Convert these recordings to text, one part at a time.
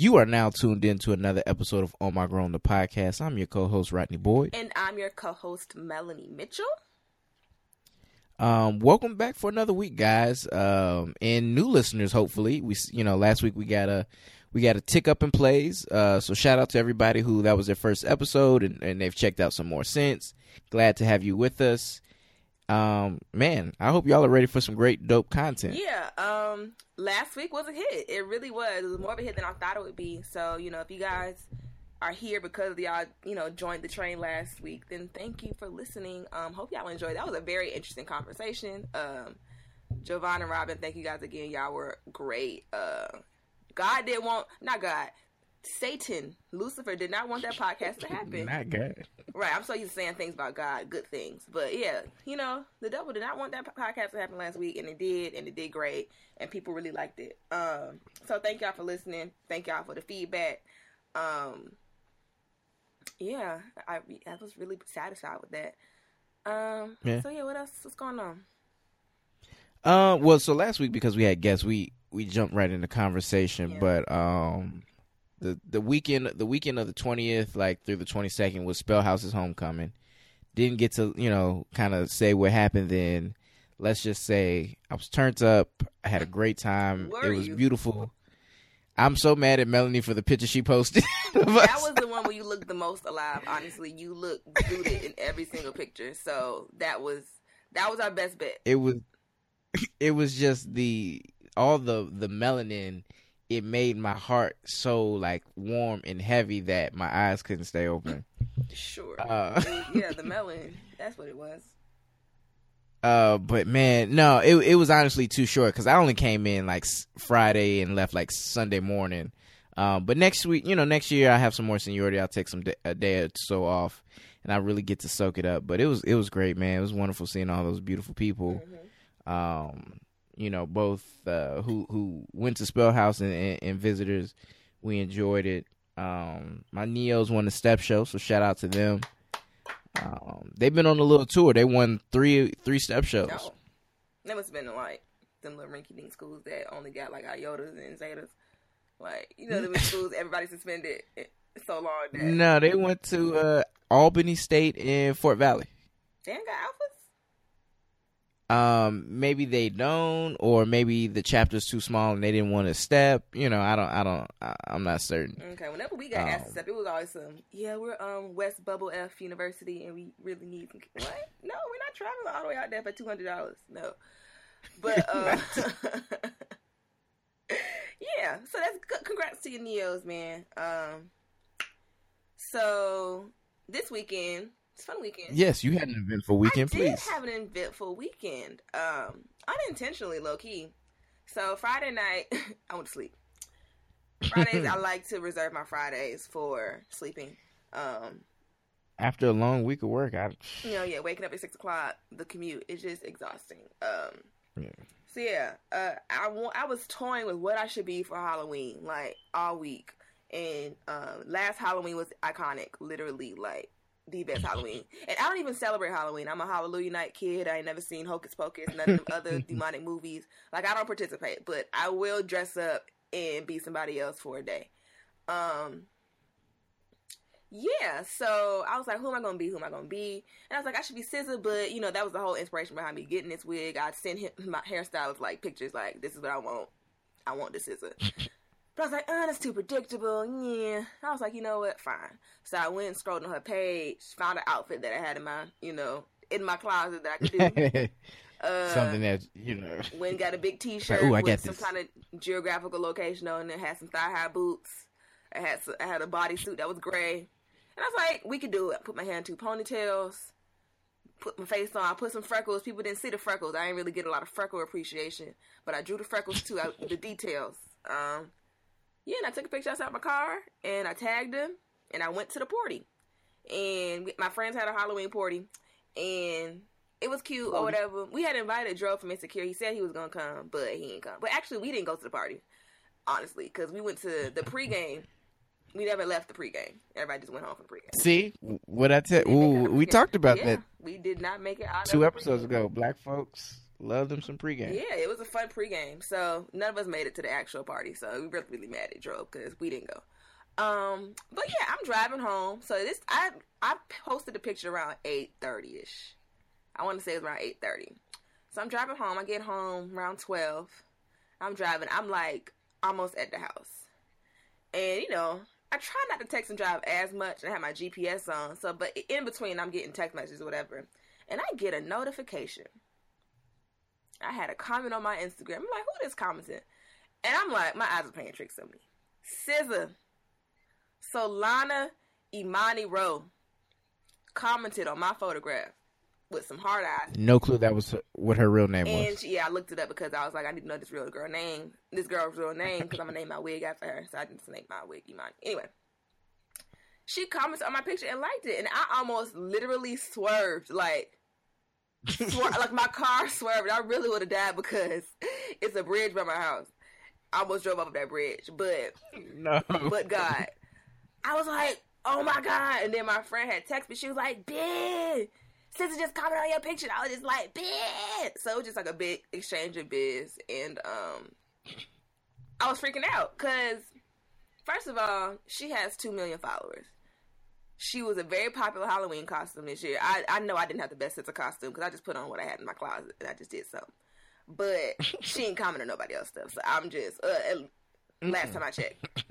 You are now tuned in to another episode of On My Grown the podcast. I'm your co-host Rodney Boyd, and I'm your co-host Melanie Mitchell. Um, welcome back for another week, guys. Um, and new listeners, hopefully. We, you know, last week we got a we got a tick up in plays. Uh, so shout out to everybody who that was their first episode and, and they've checked out some more since. Glad to have you with us um, man, I hope y'all are ready for some great dope content. Yeah. Um, last week was a hit. It really was. It was more of a hit than I thought it would be. So you know, if you guys are here because y'all, you know, joined the train last week, then thank you for listening. Um, hope y'all enjoyed. That was a very interesting conversation. Um, Jovan and Robin, thank you guys again. Y'all were great. Uh, God didn't want, not God, Satan, Lucifer did not want that podcast to happen. Not God. Right. I'm so used to saying things about God, good things. But yeah, you know, the devil did not want that podcast to happen last week, and it did, and it did great, and people really liked it. Um, so thank y'all for listening. Thank y'all for the feedback. Um, yeah, I I was really satisfied with that. Um, yeah. So yeah, what else? What's going on? Uh, well, so last week because we had guests, we we jumped right into conversation, yeah. but um the the weekend the weekend of the twentieth, like through the twenty second, was Spellhouse's homecoming. Didn't get to you know kind of say what happened then. Let's just say I was turned up. I had a great time. Were it was you? beautiful. I'm so mad at Melanie for the picture she posted. that was the one where you looked the most alive. Honestly, you look booted in every single picture. So that was that was our best bet. It was it was just the all the the melanin it made my heart so like warm and heavy that my eyes couldn't stay open. Sure. Uh, yeah, the melon. That's what it was. Uh, but man, no, it it was honestly too short because I only came in like Friday and left like Sunday morning. Um, but next week, you know, next year I have some more seniority. I'll take some a day or so off, and I really get to soak it up. But it was it was great, man. It was wonderful seeing all those beautiful people. Mm-hmm. Um, you know, both uh, who who went to Spellhouse and, and, and visitors. We enjoyed it. Um, my Neos won the step show, so shout out to them. Um, they've been on a little tour. They won three three step shows. That must have been like them little rinky dink schools that only got like iotas and zetas. Like you know, the schools everybody suspended so long. That... No, they went to uh, Albany State and Fort Valley. Damn, got alpha um, maybe they don't, or maybe the chapter's too small and they didn't want to step. You know, I don't, I don't, I, am not certain. Okay, whenever we got um, asked to step, it was always some, yeah, we're um West Bubble F University and we really need some. What? No, we're not traveling all the way out there for two hundred dollars. No, but uh, yeah. So that's good. Congrats to your neos, man. Um, so this weekend it's fun weekend. Yes, you had an eventful weekend. I please did have an eventful weekend. Um, unintentionally, low key. So Friday night, I went to sleep. Fridays, I like to reserve my Fridays for sleeping. Um, after a long week of work, I you know, yeah, waking up at six o'clock, the commute is just exhausting. Um, yeah. So yeah, uh, I want, I was toying with what I should be for Halloween, like all week. And um, last Halloween was iconic, literally like the best Halloween. And I don't even celebrate Halloween. I'm a Hallelujah Night kid. I ain't never seen Hocus Pocus, none of other demonic movies. Like I don't participate, but I will dress up and be somebody else for a day. Um yeah, so I was like, who am I gonna be? Who am I gonna be? And I was like, I should be SZA, but you know, that was the whole inspiration behind me getting this wig. I'd send him my hairstylist like pictures like this is what I want. I want the SZA. But I was like, oh, that's too predictable. Yeah. I was like, you know what? Fine. So I went and scrolled on her page, found an outfit that I had in my, you know, in my closet that I could do. uh, Something that you know. Went got a big T-shirt like, Ooh, I with some kind of geographical location on it. Had some thigh high boots. I had some, I had a bodysuit that was gray, and I was like, we could do it. Put my hair in two ponytails. Put my face on. I put some freckles. People didn't see the freckles. I didn't really get a lot of freckle appreciation, but I drew the freckles too. I, the details. Um, yeah, and I took a picture outside my car and I tagged him and I went to the party. And we, my friends had a Halloween party and it was cute or oh, whatever. We had invited Joe from Insecure. He said he was gonna come, but he didn't come. But actually, we didn't go to the party, honestly, because we went to the pregame. We never left the pregame. Everybody just went home from the pregame. See what I tell? Ooh, we talked about yeah, that. We did not make it out. Two episodes ago. Black folks Love them some pregame. Yeah, it was a fun pregame. So none of us made it to the actual party. So we were really mad at drove because we didn't go. Um, but yeah, I'm driving home. So this I I posted a picture around eight thirty ish. I want to say it was around eight thirty. So I'm driving home. I get home around twelve. I'm driving. I'm like almost at the house, and you know I try not to text and drive as much. I have my GPS on. So, but in between, I'm getting text messages whatever, and I get a notification. I had a comment on my Instagram. I'm like, who is commenting? And I'm like, my eyes are playing tricks on me. SZA Solana Imani Rowe commented on my photograph with some hard eyes. No clue that was what her real name and was. She, yeah, I looked it up because I was like, I need to know this real girl name, this girl's real name, because I'm gonna name my wig after her. So I just named my wig Imani. Anyway, she commented on my picture and liked it, and I almost literally swerved, like, swer- like my car swerved. I really would have died because it's a bridge by my house. I almost drove off that bridge, but no, but God. I was like, oh my God. And then my friend had texted me. She was like, biz. Since just commented on your picture, I was just like, biz. So it was just like a big exchange of biz. And um, I was freaking out because, first of all, she has 2 million followers. She was a very popular Halloween costume this year. I, I know I didn't have the best sense of costume because I just put on what I had in my closet and I just did something. But she ain't commenting on nobody else stuff. So I'm just, uh, last time I checked.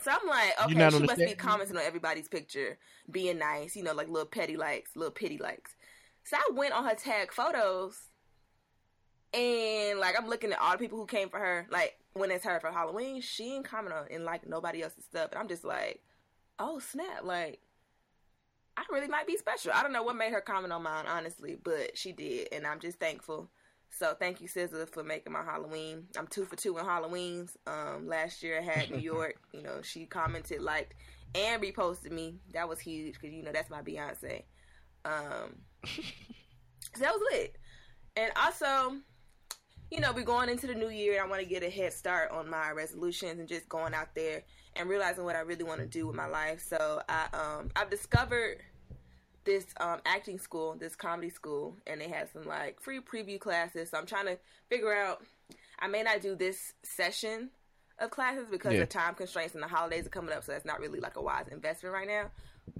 So I'm like, okay, she must be commenting on everybody's picture, being nice, you know, like little petty likes, little pity likes. So I went on her tag photos, and like I'm looking at all the people who came for her, like when it's her for Halloween, she ain't comment on and like nobody else's stuff, and I'm just like, oh snap, like I really might be special. I don't know what made her comment on mine, honestly, but she did, and I'm just thankful so thank you, SZA, for making my Halloween. I'm two for two in Halloweens. Um, last year I had New York. You know, she commented, liked, and reposted me. That was huge because you know that's my Beyonce. Um, so that was lit. And also, you know, we're going into the new year. And I want to get a head start on my resolutions and just going out there and realizing what I really want to do with my life. So I um I've discovered this um, acting school, this comedy school, and they had some like free preview classes. So I'm trying to figure out. I may not do this session of classes because yeah. of time constraints and the holidays are coming up, so that's not really like a wise investment right now.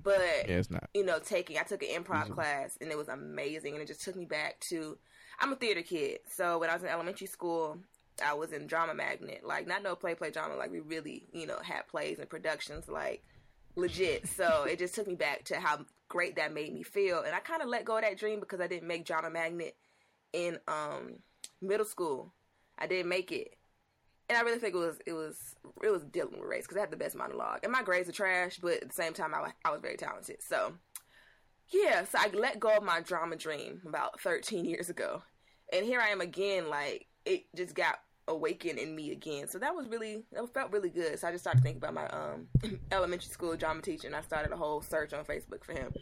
But yeah, it's not. You know, taking I took an improv mm-hmm. class and it was amazing, and it just took me back to. I'm a theater kid, so when I was in elementary school, I was in drama magnet, like not no play play drama, like we really you know had plays and productions like legit. So it just took me back to how great that made me feel. And I kind of let go of that dream because I didn't make drama magnet in um, middle school. I didn't make it. And I really think it was it was it was dealing with race because I had the best monologue and my grades are trash, but at the same time I, I was very talented. So yeah, so I let go of my drama dream about 13 years ago, and here I am again. Like it just got awakened in me again. So that was really that felt really good. So I just started thinking about my um elementary school drama teacher and I started a whole search on Facebook for him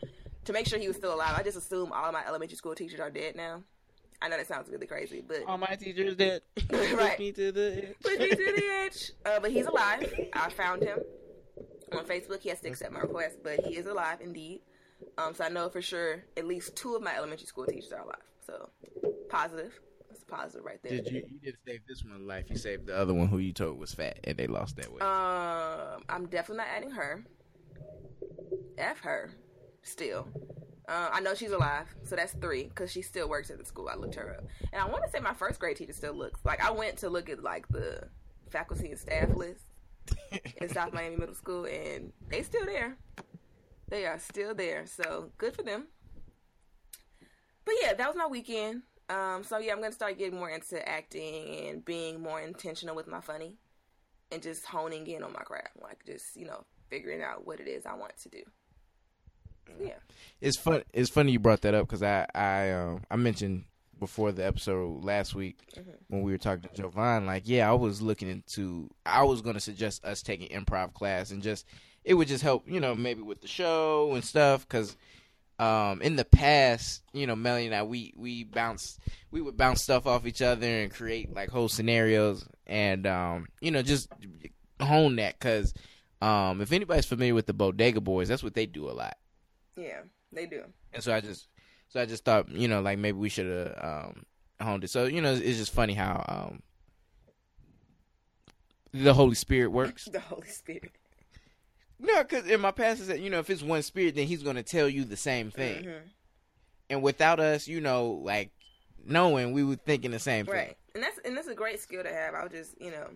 to make sure he was still alive. I just assume all of my elementary school teachers are dead now. I know that sounds really crazy, but all my teachers dead. right. Push me to the edge. Push me to the edge. Uh, but he's alive. I found him on Facebook. He has to accept my request, but he is alive indeed. Um, so I know for sure at least two of my elementary school teachers are alive. So positive That's positive positive right there. Did you? You did save this one life. You saved the other one who you told was fat and they lost that weight. Um, I'm definitely not adding her. F her, still. Uh, I know she's alive, so that's three because she still works at the school. I looked her up, and I want to say my first grade teacher still looks like I went to look at like the faculty and staff list in South Miami Middle School, and they still there. They are still there, so good for them. But yeah, that was my weekend. Um, so yeah, I'm gonna start getting more into acting and being more intentional with my funny, and just honing in on my craft, like just you know figuring out what it is I want to do. yeah, it's fun. It's funny you brought that up because I I um I mentioned before the episode last week mm-hmm. when we were talking to Jovan, like yeah, I was looking into I was gonna suggest us taking improv class and just it would just help you know maybe with the show and stuff because um, in the past, you know, Melly and I, we we bounce, we would bounce stuff off each other and create like whole scenarios, and um, you know, just hone that because um, if anybody's familiar with the Bodega Boys, that's what they do a lot. Yeah, they do. And so I just, so I just thought, you know, like maybe we should have um, honed it. So you know, it's just funny how um, the Holy Spirit works. the Holy Spirit. No, because in my past is that you know if it's one spirit, then he's going to tell you the same thing. Mm-hmm. And without us, you know, like knowing, we were thinking the same right. thing. Right, and that's and that's a great skill to have. I was just you know,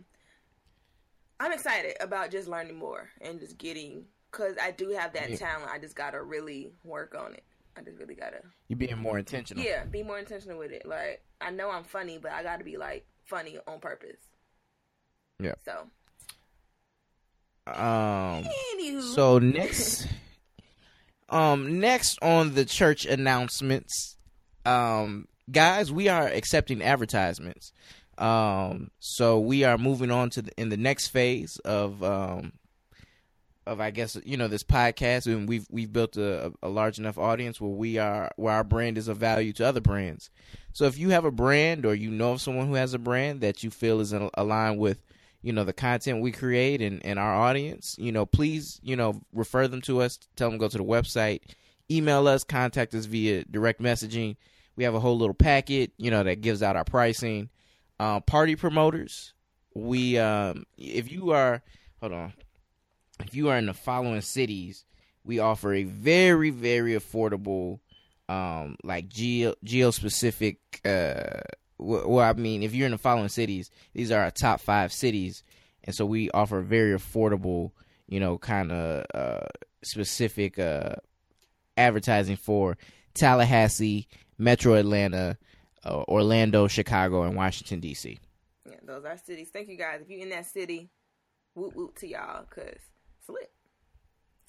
I'm excited about just learning more and just getting because I do have that yeah. talent. I just gotta really work on it. I just really gotta. You being more intentional. Yeah, be more intentional with it. Like I know I'm funny, but I gotta be like funny on purpose. Yeah. So um. So next, um, next on the church announcements, um, guys, we are accepting advertisements. Um, so we are moving on to the, in the next phase of um of I guess you know this podcast, and we've we've built a, a large enough audience where we are where our brand is of value to other brands. So if you have a brand or you know of someone who has a brand that you feel is aligned with you know the content we create and, and our audience you know please you know refer them to us. Tell them go to the website. Email us. Contact us via direct messaging. We have a whole little packet you know that gives out our pricing. Uh, party promoters we um, if you are hold on. If you are in the following cities we offer a very very affordable um, like geo geo specific uh, well, I mean, if you're in the following cities, these are our top five cities, and so we offer very affordable, you know, kind of uh, specific uh, advertising for Tallahassee, Metro Atlanta, uh, Orlando, Chicago, and Washington D.C. Yeah, those are cities. Thank you guys. If you're in that city, woot woot to y'all, cause it's lit.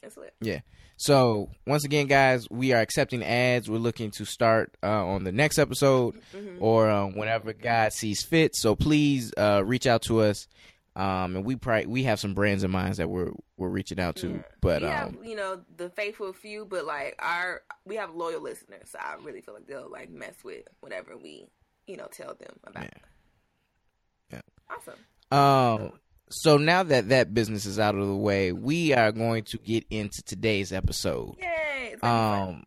It's lit. Yeah. So once again, guys, we are accepting ads. We're looking to start uh, on the next episode mm-hmm. or uh, whenever God sees fit. So please uh, reach out to us. Um, and we probably we have some brands in mind that we're we're reaching out to, yeah. but we um, have you know the faithful few, but like our we have loyal listeners, so I really feel like they'll like mess with whatever we you know tell them about. Yeah. yeah. Awesome. Um, so now that that business is out of the way, we are going to get into today's episode. Yay! Um,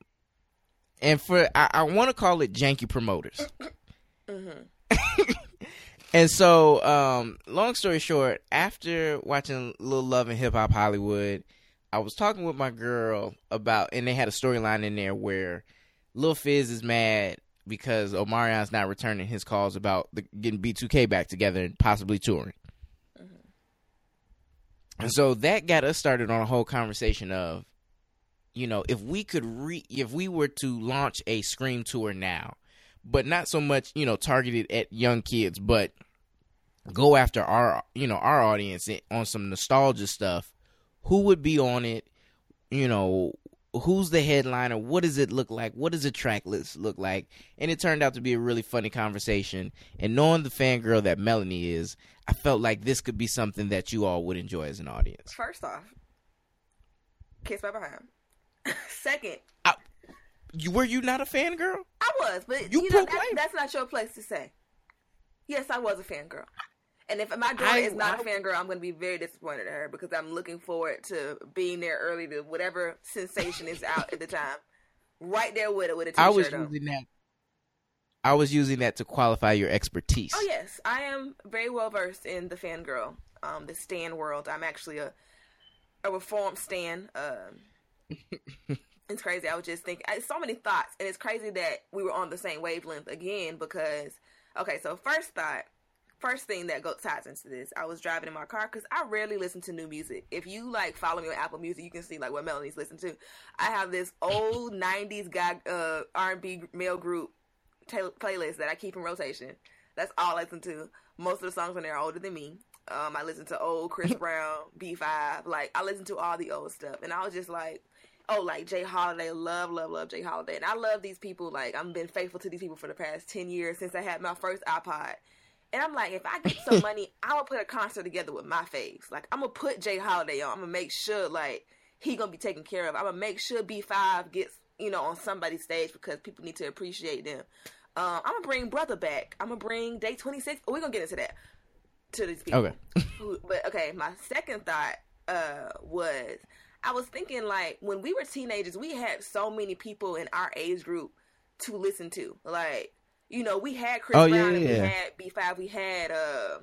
and for I, I want to call it janky promoters. mm-hmm. and so, um, long story short, after watching Little Love and Hip Hop Hollywood, I was talking with my girl about, and they had a storyline in there where Lil Fizz is mad because Omarion's not returning his calls about the, getting B2K back together and possibly touring. And so that got us started on a whole conversation of, you know, if we could re if we were to launch a Scream tour now, but not so much, you know, targeted at young kids, but go after our, you know, our audience on some nostalgia stuff, who would be on it? You know, who's the headliner? What does it look like? What does the track list look like? And it turned out to be a really funny conversation. And knowing the fangirl that Melanie is, I felt like this could be something that you all would enjoy as an audience. First off, kiss my behind. Second, I, you were you not a fangirl? I was, but you, you know that's, that's not your place to say. Yes, I was a fangirl. And if my daughter I, is not I, a fangirl, I'm going to be very disappointed at her because I'm looking forward to being there early to whatever sensation is out at the time. Right there with it with a t-shirt I was on. using that. I was using that to qualify your expertise. Oh yes, I am very well versed in the fangirl, um, the stan world. I'm actually a a reformed stan. Um, it's crazy. I was just thinking, so many thoughts, and it's crazy that we were on the same wavelength again because. Okay, so first thought first thing that goes ties into this, I was driving in my car because I rarely listen to new music. If you like follow me on Apple Music, you can see like what Melanie's listen to. I have this old '90s guy uh, R&B male group t- playlist that I keep in rotation. That's all I listen to. Most of the songs on there are older than me. Um, I listen to old Chris Brown, B5. Like I listen to all the old stuff, and I was just like, oh, like J. Holiday, love, love, love J. Holiday, and I love these people. Like I've been faithful to these people for the past ten years since I had my first iPod and I'm like, if I get some money, I'm gonna put a concert together with my faves. Like I'm gonna put J. Holiday on. I'm gonna make sure like he gonna be taken care of. I'm gonna make sure B5 gets you know on somebody's stage because people need to appreciate them. Um, I'm gonna bring Brother back. I'm gonna bring Day 26. We're gonna get into that to these people. Okay. but okay, my second thought uh, was I was thinking like when we were teenagers, we had so many people in our age group to listen to. Like You know, we had Chris oh, Brown, yeah, yeah. we had B Five, we had uh,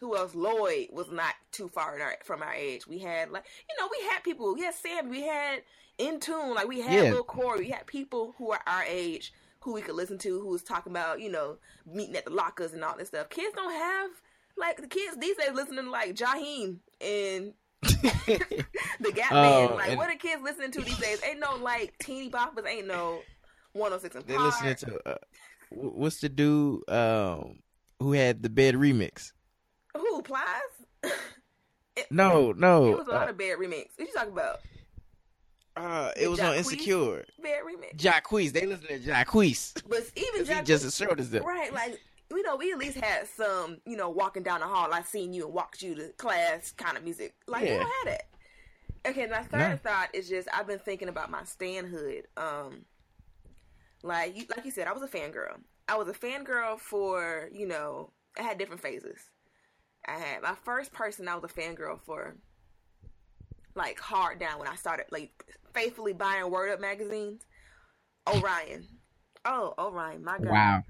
who else? Lloyd was not too far our, from our age. We had like, you know, we had people. We had Sam. We had in tune. Like we had yeah. Lil Corey. We had people who are our age who we could listen to. Who was talking about, you know, meeting at the lockers and all this stuff. Kids don't have like the kids these days listening to like Jaheim and the Gap oh, Band. Like, what are kids listening to these days? Ain't no like teeny boppers. Ain't no 106 and they're listening to uh, what's the dude um, who had the bed remix? Who Plies? no, no. It was on uh, a bed remix. What you talking about? Uh, it was on Insecure. Bed remix. Jacquees. They listen to Jacquees. But even Jacquees, just as short as them. Right, like you know, we at least had some, you know, walking down the hall, I seen you and walked you to class kind of music. Like yeah. we don't have that. Okay, my third no. thought is just I've been thinking about my standhood. Um, like you, like you said, I was a fangirl. I was a fangirl for you know I had different phases. I had my first person I was a fangirl for, like hard down when I started like faithfully buying Word Up magazines. O'Ryan, oh O'Ryan, my god! Wow.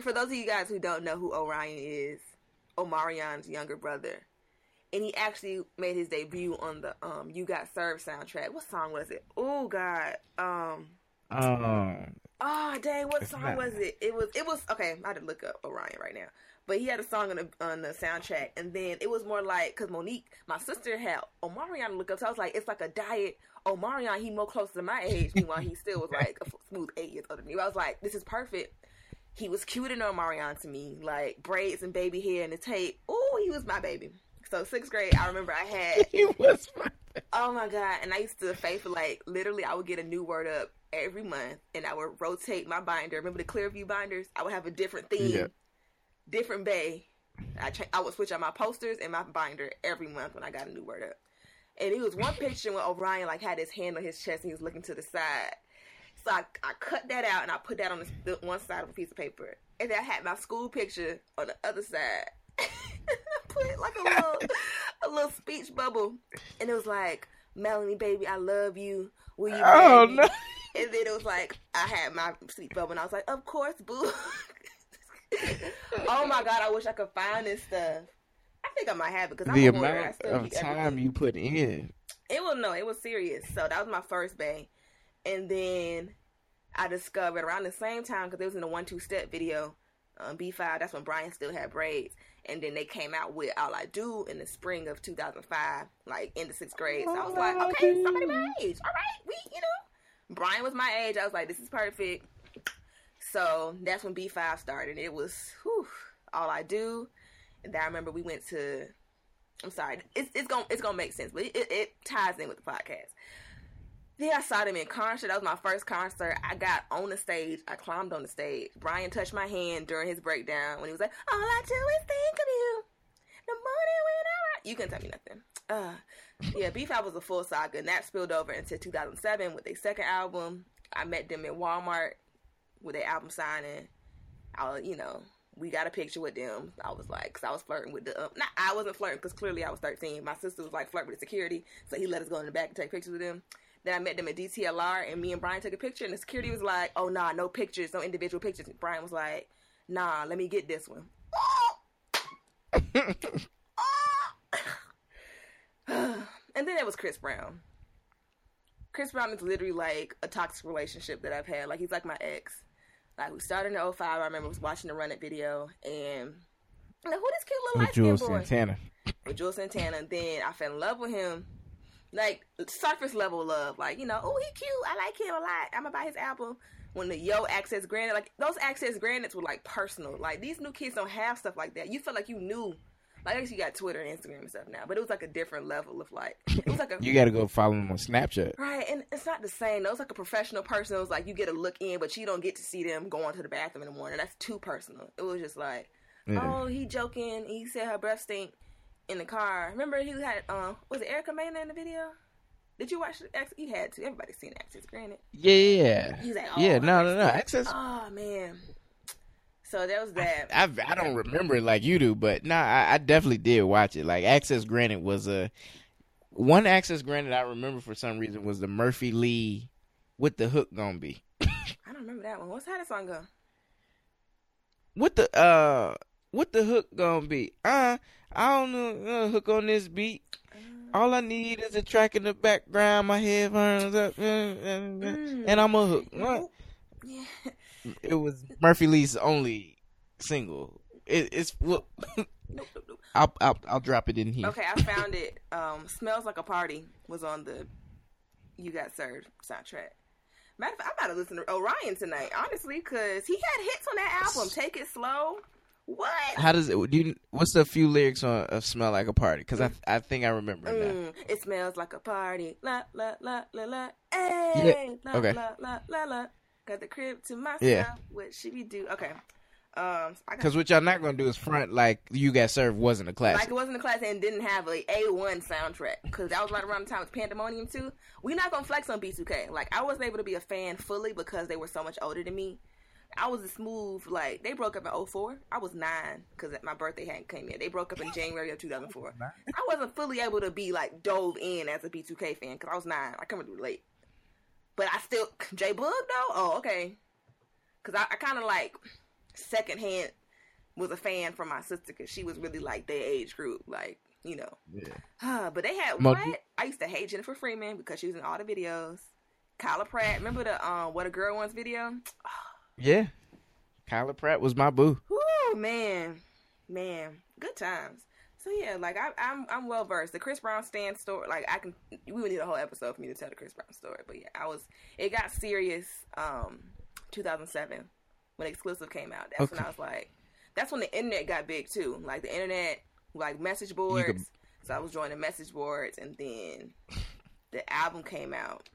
For those of you guys who don't know who O'Ryan is, Omarion's younger brother and he actually made his debut on the um "You Got Served" soundtrack. What song was it? Oh God, um, um, oh dang, what song not... was it? It was it was okay. I had to look up O'Ryan right now, but he had a song on the on the soundtrack, and then it was more like because Monique, my sister, had Omarion to look up. So I was like, it's like a diet. Omarion, he more close to my age. Meanwhile, he still was like a smooth eight years older than me. I was like, this is perfect. He was cuter than Omarion to me, like braids and baby hair and the tape. Oh, he was my baby. So sixth grade, I remember I had. he was my. Oh my god! And I used to faith like literally, I would get a new word up every month, and I would rotate my binder. Remember the Clearview binders? I would have a different theme, yeah. different bay. I I would switch out my posters and my binder every month when I got a new word up. And it was one picture when O'Ryan like had his hand on his chest and he was looking to the side. So I, I cut that out and I put that on the one side of a piece of paper. And then I had my school picture on the other side. put like a little a little speech bubble, and it was like, "Melanie, baby, I love you. Will you?" Oh no. And then it was like I had my speech bubble, and I was like, "Of course, boo." oh my god, I wish I could find this stuff. I think I might have it because the amount of time everything. you put in. It was no, it was serious. So that was my first bang, and then I discovered around the same time because it was in the one two step video, um, B five. That's when Brian still had braids and then they came out with All I Do in the spring of 2005, like in the sixth grade. So I was like, okay, somebody my age. All right, we, you know, Brian was my age. I was like, this is perfect. So that's when B5 started. It was whew, All I Do. And then I remember we went to. I'm sorry, it's it's gonna it's gonna make sense, but it, it ties in with the podcast. Then I saw them in concert. That was my first concert. I got on the stage. I climbed on the stage. Brian touched my hand during his breakdown when he was like, "All I do is think of you." The morning when I you can tell me nothing. Uh, yeah, B5 was a full saga, and that spilled over into 2007 with their second album. I met them at Walmart with their album signing. I, you know, we got a picture with them. I was like, cause I was flirting with the, um, not I wasn't flirting, cause clearly I was 13. My sister was like flirting with the security, so he let us go in the back and take pictures with them. Then I met them at DTLR, and me and Brian took a picture, and the security was like, "Oh nah, no pictures, no individual pictures." And Brian was like, "Nah, let me get this one." and then it was Chris Brown. Chris Brown is literally like a toxic relationship that I've had. Like he's like my ex. Like we started in 05. I remember was watching the Run It video, and like, who this cute little light Juelz Santana. With Juelz Santana. And then I fell in love with him like surface level love. Like, you know, oh, he cute. I like him a lot. I'm gonna buy his album. When the Yo Access Granted, like those Access Granteds were like personal. Like these new kids don't have stuff like that. You feel like you knew. Like I guess you got Twitter and Instagram and stuff now, but it was like a different level of like it was like a you got to go follow them on Snapchat, right? And it's not the same. It was like a professional person. It was like you get a look in, but you don't get to see them going to the bathroom in the morning. That's too personal. It was just like, yeah. oh, he joking. He said her breath stink in the car. Remember he had um was it Erica Mena in the video? Did you watch Access? You had to. Everybody's seen Access, granted. Yeah. He's like, oh, yeah, no, no, no. Access. Oh man. So that was that. I, I, I don't remember it like you do, but nah, I, I, definitely did watch it. Like Access Granted was a one Access Granted I remember for some reason was the Murphy Lee with the hook gonna be. I don't remember that one. What's how that song go? what the uh what the hook gonna be? Uh I don't know uh, hook on this beat. All I need is a track in the background, my headphones up, uh, and, mm. and I'm a hook. What? Yeah. It was Murphy Lee's only single. It, it's well, I'll, I'll I'll drop it in here. Okay, I found it. Um, "Smells Like a Party" was on the "You Got Served" soundtrack. Matter of fact, I'm about to listen to O'Ryan tonight, honestly, because he had hits on that album. Take it slow. What? How does it? Do you, what's the few lyrics on of "Smell Like a Party"? Because I I think I remember mm, It smells like a party. La la la la la. Hey. Yeah. La, okay. La la la la. Got the crib to myself. Yeah. What should we do? Okay. Um, because what y'all not gonna do is front like you got served wasn't a class. Like it wasn't a class and didn't have a A one soundtrack. Because that was right around the time with Pandemonium too. We not gonna flex on B2K. Like I wasn't able to be a fan fully because they were so much older than me. I was a smooth like they broke up in 04. I was nine because my birthday hadn't came yet. They broke up in January of 2004. I wasn't fully able to be like dove in as a B2K fan because I was nine. I come too late. But I still J Boog though. Oh okay. Because I, I kind of like secondhand was a fan from my sister because she was really like their age group, like you know. Yeah. but they had what? I used to hate Jennifer Freeman because she was in all the videos. Kyla Pratt, remember the um what a girl wants video? yeah, Kyla Pratt was my boo. Oh man, man, good times. So yeah, like I, am I'm, I'm well versed. The Chris Brown stand story, like I can, we would need a whole episode for me to tell the Chris Brown story. But yeah, I was, it got serious, um, 2007 when Exclusive came out. That's okay. when I was like, that's when the internet got big too. Like the internet, like message boards. Could... So I was joining message boards, and then the album came out.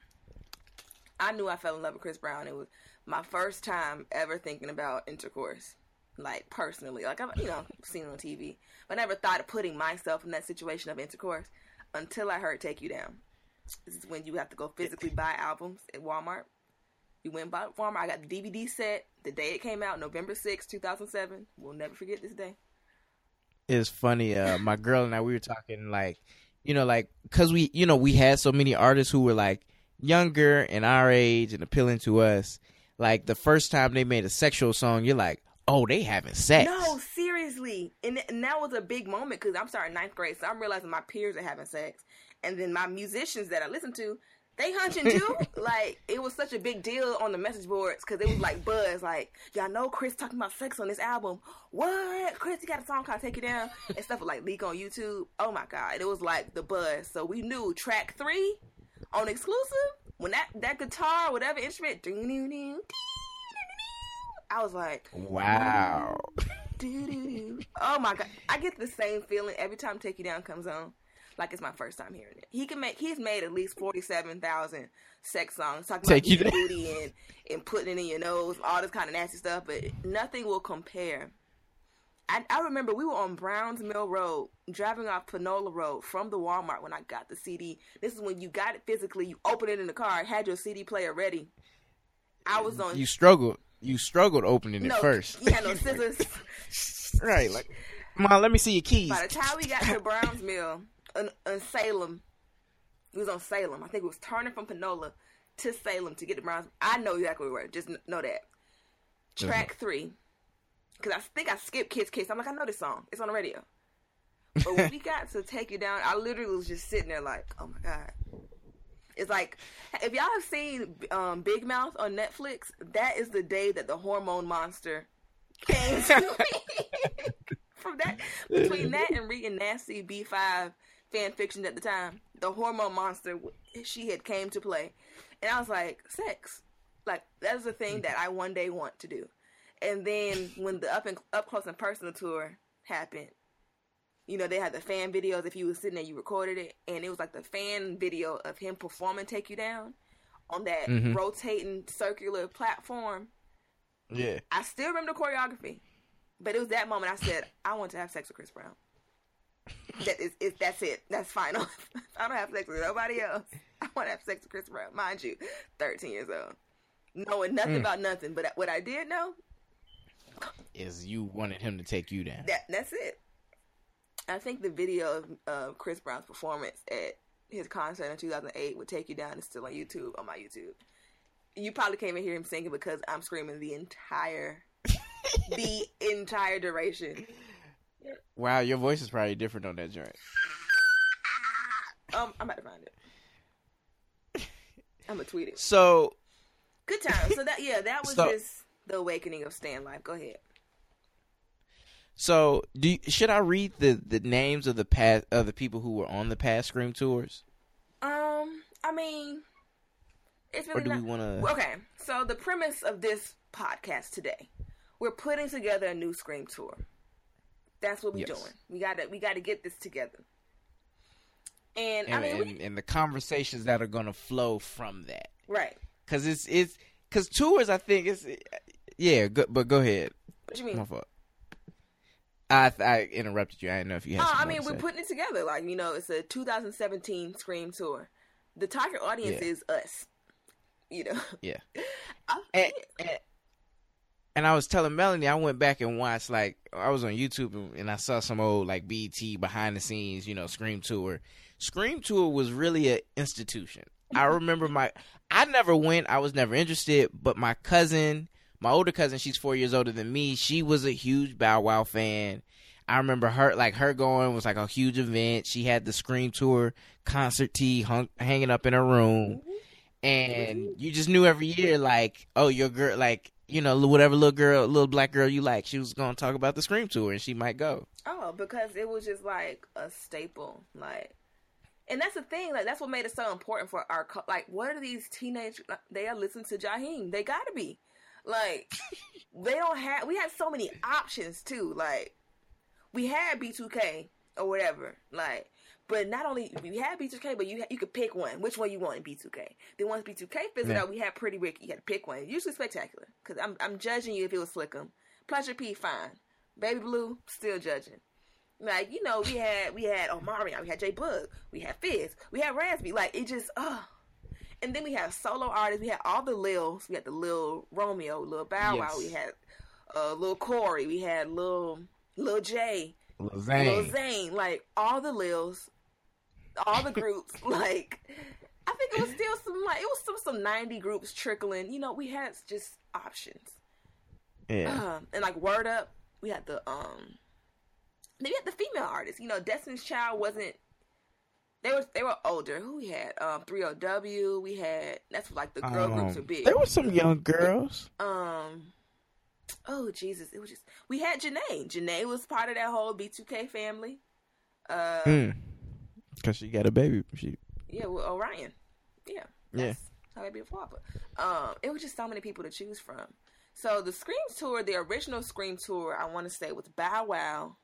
I knew I fell in love with Chris Brown. It was my first time ever thinking about intercourse, like personally. Like I've you know seen on TV, but never thought of putting myself in that situation of intercourse until I heard "Take You Down." This is when you have to go physically buy albums at Walmart You went by Walmart. I got the DVD set the day it came out, November 6, 2007. We'll never forget this day. It's funny. Uh, my girl and I, we were talking like, you know, like, cause we, you know, we had so many artists who were like younger and our age and appealing to us. Like the first time they made a sexual song, you're like, oh, they having sex. No, seriously. And, and that was a big moment because I'm starting ninth grade, so I'm realizing my peers are having sex. And then my musicians that I listen to, they hunching too. like it was such a big deal on the message boards because it was like buzz. Like y'all know Chris talking about sex on this album. What? Chris, you got a song called "Take It Down" and stuff like leak on YouTube. Oh my god, it was like the buzz. So we knew track three on exclusive when that that guitar, whatever instrument, I was like, wow. Oh my god, I get the same feeling every time "Take You Down" comes on like it's my first time hearing it. He can make he's made at least forty seven thousand sex songs talking Take about you booty and and putting it in your nose, all this kind of nasty stuff, but nothing will compare. I, I remember we were on Browns Mill Road, driving off Panola Road from the Walmart when I got the CD. This is when you got it physically. You open it in the car, had your CD player ready. I was on. You struggled. You struggled opening it first. You had no scissors. right, like, come on, let me see your keys. By the time we got to Browns Mill, in, in Salem. It was on Salem. I think it was turning from Panola to Salem to get the Browns. I know exactly where. We were. Just know that. Track mm-hmm. three, because I think I skipped Kiss Kiss. I'm like, I know this song. It's on the radio. But when we got to take you down, I literally was just sitting there like, oh my god. It's like if y'all have seen um, Big Mouth on Netflix, that is the day that the hormone monster came to me. From that, between that and reading Nasty B five fan fiction at the time. The hormone monster she had came to play, and I was like, sex, like that is a thing that I one day want to do. And then when the up and up close and personal tour happened, you know they had the fan videos. If you was sitting there, you recorded it, and it was like the fan video of him performing "Take You Down" on that mm-hmm. rotating circular platform. Yeah, I still remember the choreography, but it was that moment I said I want to have sex with Chris Brown that is, is that's it. That's final. I don't have sex with nobody else. I want to have sex with Chris Brown, mind you, thirteen years old, knowing nothing mm. about nothing. But what I did know is you wanted him to take you down. That that's it. I think the video of uh, Chris Brown's performance at his concert in 2008 would take you down. It's still on YouTube on my YouTube. You probably can't even hear him singing because I'm screaming the entire the entire duration. Wow, your voice is probably different on that joint. Um, I'm about to find it. I'm gonna tweet it. So good time. So that yeah, that was so, just the awakening of Stan Life. Go ahead. So, do you, should I read the, the names of the past of the people who were on the past Scream tours? Um, I mean, it's really or do not, we want to? Okay, so the premise of this podcast today, we're putting together a new Scream tour. That's what we're yes. doing. We got to we got to get this together. And, and I mean, and, we, and the conversations that are going to flow from that, right? Because it's it's because tours, I think it's yeah. Go, but go ahead. What do you mean? My fault. I I interrupted you. I didn't know if you had. Oh, I mean, we're putting it together. Like you know, it's a 2017 Scream tour. The target audience yeah. is us. You know. Yeah. and, and, and, I was telling Melanie, I went back and watched like I was on YouTube and, and I saw some old like BT behind the scenes, you know, Scream tour. Scream tour was really an institution. I remember my I never went. I was never interested, but my cousin my older cousin, she's four years older than me. She was a huge Bow Wow fan. I remember her like her going was like a huge event. She had the Scream Tour concert tee hung, hanging up in her room, and mm-hmm. you just knew every year like, oh, your girl, like you know, whatever little girl, little black girl you like, she was gonna talk about the Scream Tour, and she might go. Oh, because it was just like a staple, like and that's the thing like that's what made it so important for our like what are these teenage they are listening to Jaheim they gotta be like they don't have. We had so many options too. Like we had B2K or whatever. Like, but not only we had B2K, but you you could pick one. Which one you want in B2K? Then once B2K figured yeah. out, we had Pretty Ricky. You had to pick one. Usually spectacular because I'm I'm judging you if it was Slick'em. Pleasure P, fine. Baby Blue, still judging. Like you know, we had we had Omarion, we had J Boog, we had Fizz, we had Raz-B. Like it just oh and then we had solo artists. We had all the Lils. We had the Lil Romeo, Lil Bow Wow. Yes. We had uh, Lil Corey. We had Lil Lil J. Lil Zane. Lil Zane. Like all the Lils, all the groups. like I think it was still some like it was some some ninety groups trickling. You know, we had just options. Yeah. Um, and like Word Up, we had the um. Then we had the female artists. You know, Destiny's Child wasn't they were they were older. Who we had? Um, 3LW. We had that's like the girl um, groups are big. There were some young girls. Um. Oh Jesus! It was just we had Jhené. Jhené was part of that whole B2K family. Uh, hmm. Cause she got a baby. She. Yeah, well, O'Ryan. Yeah. Yeah. How they be a father. Um, it was just so many people to choose from. So the Scream tour, the original Scream tour, I want to say with Bow Wow,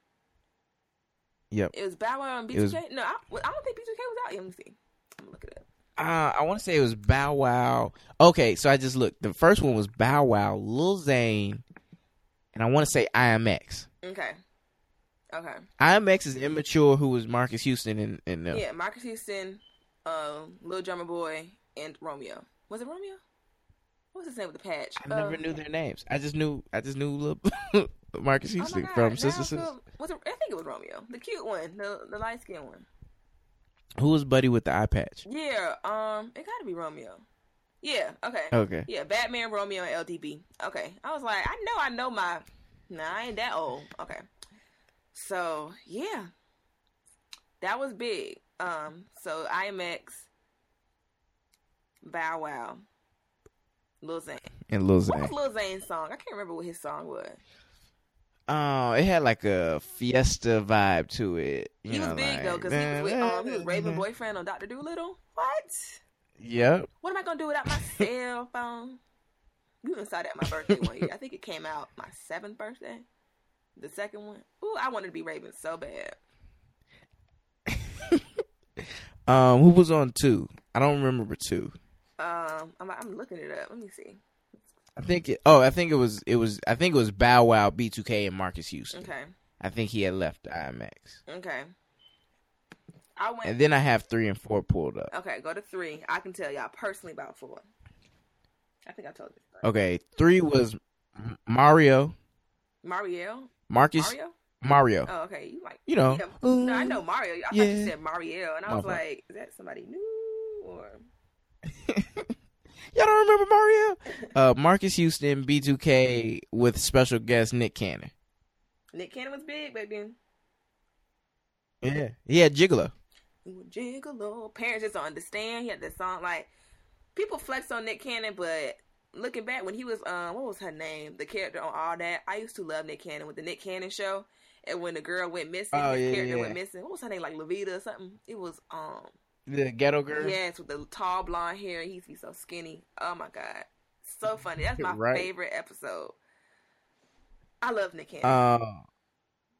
Yep. It was Bow Wow and B2K. Was, no, I, I, don't think B2K was out. Let me see. I'm look it up. Uh, I want to say it was Bow Wow. Okay, so I just looked. The first one was Bow Wow, Lil Zane, and I want to say IMX. Okay. Okay. IMX is immature. Who was Marques Houston and, and yeah, Marques Houston, um, Lil Drummer Boy, and Romeo. Was it Romeo? What was his name with the patch? I never knew their names. I just knew. I just knew Lil Marques oh Houston oh from Sister Sister. Was it, I think it was Romeo, the cute one, the the light skinned one. Who was Buddy with the eye patch? Yeah, um, it got to be Romeo. Yeah, okay. Okay. Yeah, Batman, Romeo, and LDB. Okay. I was like, I know I know my Nah, I ain't that old. Okay. So yeah. That was big. Um, so IMX, Bow Wow, Lil Zane. And Lil Zane. What was Lil Zane's song? I can't remember what his song was. Oh, it had like a fiesta vibe to it. he know, was big like, though, because he was with um, he was Raven boyfriend on Doctor Dolittle. What? Yep. What am I gonna do without my cell phone? You even saw that my birthday one year. I think it came out my seventh birthday. The second one. Ooh, I wanted to be Raven so bad. um, who was on two? I don't remember two. Um, I'm, I'm looking it up. Let me see. I think it. Oh, I think it was. It was. I think it was Bow Wow, B2K, and Marques Houston. Okay. I think he had left IMX. Okay. I went. And then I have three and four pulled up. Okay, go to three. I can tell y'all personally about four. I think I told you. Okay, three was Mario. Mario. Marcus. Mario. Mario. Oh, okay. You like you know? Yeah. no, I know Mario. I yeah. thought you said Mario, and I was like, is that somebody new or? Y'all don't remember Mario? Uh, Marques Houston, B2K with special guest Nick Cannon. Nick Cannon was big back then. Yeah, he had Gigolo. Gigolo. Parents just don't understand. He had this song like people flex on Nick Cannon, but looking back when he was um what was her name the character on all that I used to love Nick Cannon with the Nick Cannon show and when the girl went missing oh, his yeah, character yeah. went missing what was her name like Levita or something it was um the ghetto girl yes with the tall blonde hair he used to be so skinny oh my god so funny that's my right. favorite episode I love Nick Cannon uh,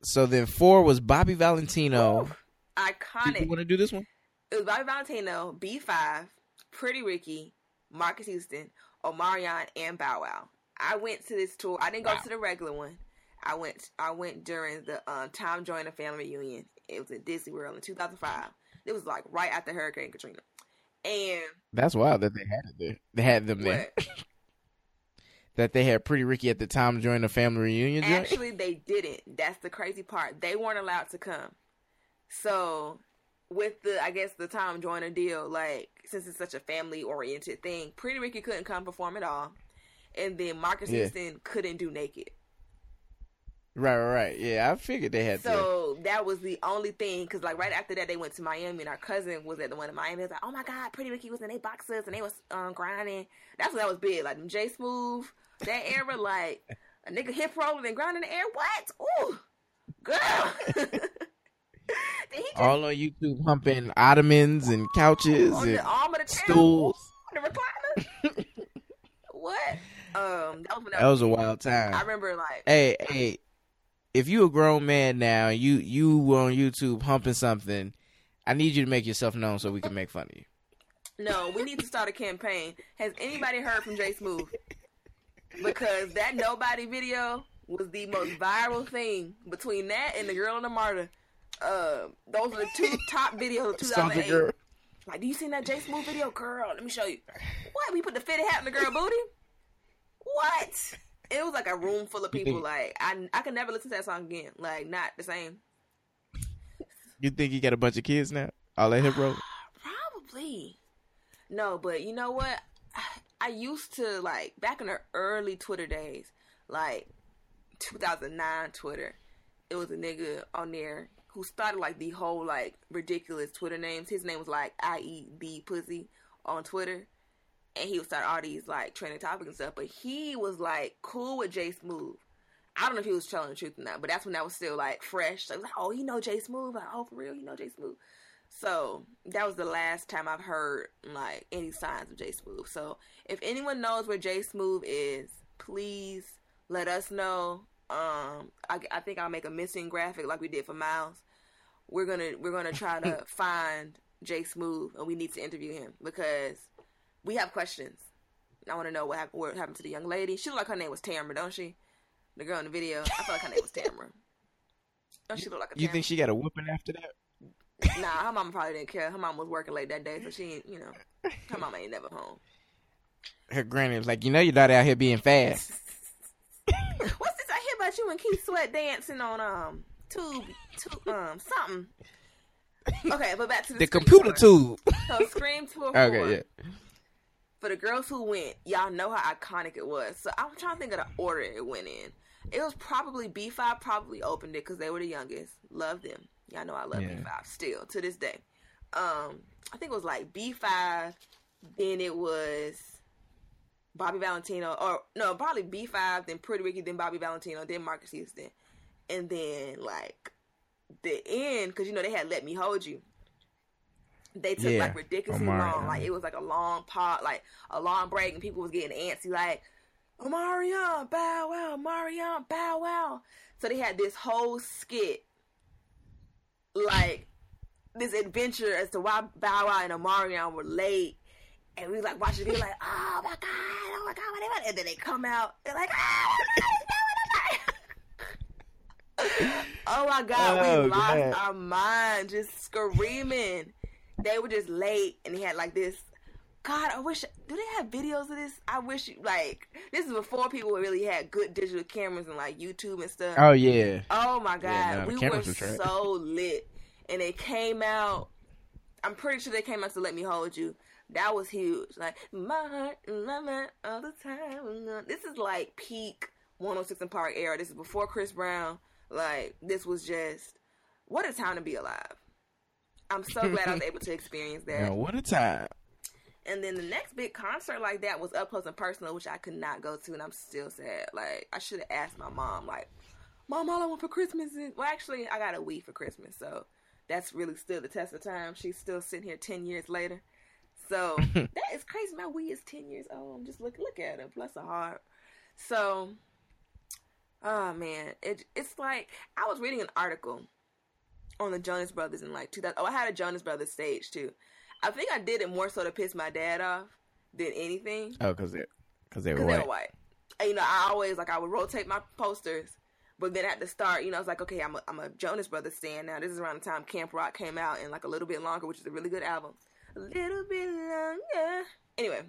so then four was Bobby Valentino Ooh, iconic you want to do this one it was Bobby Valentino B5 Pretty Ricky Marques Houston Omarion and Bow Wow. I went to this tour. I didn't go wow. to the regular one. I went. I went during the um, Tom Joyner family reunion. It was at Disney World in 2005. It was like right after Hurricane Katrina, and that's wild that they had it there. They had them there. that they had Pretty Ricky at the time Tom Joyner family reunion. Actually, they didn't. That's the crazy part. They weren't allowed to come. So with the I guess the Tom Joyner deal, like since it's such a family oriented thing, Pretty Ricky couldn't come perform at all, and then Marques yeah. Houston couldn't do naked. Right, right, right. Yeah, I figured they had. So to. that was the only thing, because like right after that, they went to Miami, and our cousin was at the one in Miami. He was like, "Oh my God, Pretty Ricky was in they boxes, and they was um, grinding." That's what that was big, like J Smooth, that era, like a nigga hip rolling and grinding the air. What? Ooh, girl. just, all on YouTube humping ottomans and couches and stools. The recliner. what? Um, that was, that was a wild time. I remember like, hey, hey, if you a grown man now, and you you on YouTube humping something, I need you to make yourself known so we can make fun of you. No, we need to start a campaign. Has anybody heard from J Smooth? Because that nobody video was the most viral thing between that and the girl and the martyr. Uh, those are the two top videos of 2008. Like, do you seen that J Smooth video, girl? Let me show you. What? We put the fitted hat in the girl booty? What? It was like a room full of people. Like, I I can never listen to that song again. Like, not the same. You think he got a bunch of kids now? All that hip roll? Probably. No, but you know what? I used to like back in the early Twitter days, like 2009 Twitter. It was a nigga on there who started like the whole like ridiculous Twitter names. His name was like IEB Pussy on Twitter. And he would start all these like trending topics and stuff. But he was like cool with J Smooth. I don't know if he was telling the truth or not, but that's when that was still like fresh. So was like, oh, you know J Smooth? Like, oh, for real, you know J Smooth? So that was the last time I've heard like any signs of J Smooth. So if anyone knows where J Smooth is, please let us know. Um, I, I think I'll make a missing graphic like we did for Miles. We're gonna we're gonna try to find J Smooth and we need to interview him because we have questions. I want to know what happened, what happened to the young lady. She looked like her name was Tamara, don't she? The girl in the video. I feel like her name was Tamara. Don't she look like a? You think she got a whooping after that? Nah, her mama probably didn't care. Her mom was working late that day, so she, you know, her mama ain't never home. Her granny was like, "You know, your daughter out here being fast." What's this I hear about you and Keith Sweat dancing on um tube, tube um something. Okay, but back to the, the computer tour. tube. So Scream Tour. okay, yeah. For the girls who went, y'all know how iconic it was. So I'm trying to think of the order it went in. It was probably B5 probably opened it because they were the youngest. Love them. Y'all know I love yeah. B5 still to this day. Um, I think it was like B5. Then it was Bobby Valentino, or no, probably B five, then Pretty Ricky, then Bobby Valentino, then Marques Houston, and then like the end because you know they had Let Me Hold You. They took yeah. like ridiculously long, like it was like a long part, like a long break, and people was getting antsy, like Omarion, Bow Wow, Omarion, Bow Wow. So they had this whole skit, like this adventure as to why Bow Wow and Omarion were late and we like watching it, like, oh my god, oh my god, what and then they come out, they're like, oh my god, oh my god, oh, we lost God. our mind, just screaming. They were just late, and he had like this. God, I wish. Do they have videos of this? I wish, like, this is before people really had good digital cameras and like YouTube and stuff. Oh yeah. Oh my God, yeah, no, we were so lit, and they came out I'm pretty sure they came out to "Let Me Hold You." That was huge. Like my heart, my mind, all the time. This is like peak 106 & Park era. This is before Chris Brown. Like this was just what a time to be alive. I'm so glad I was able to experience that. What a time. And then the next big concert like that was up close and personal, which I could not go to, and I'm still sad. Like I should have asked my mom, like, "Mom, all I want for Christmas is well, actually, I got a Wii for Christmas, so that's really still the test of time. She's still sitting here ten years later, so that is crazy. My Wii is ten years old. I'm just look look at her, bless her heart. So, oh man, it it's like I was reading an article on the Jonas Brothers in like 2000. Oh, I had a Jonas Brothers stage too. I think I did it more so to piss my dad off than anything. Oh, because they're because they were Cause white. they were white. And, you know, I always like I would rotate my posters, but then at the start, you know, I was like, okay, I'm a, I'm a Jonas Brothers fan now. This is around the time Camp Rock came out, and like a little bit longer, which is a really good album. A little bit longer. Anyway,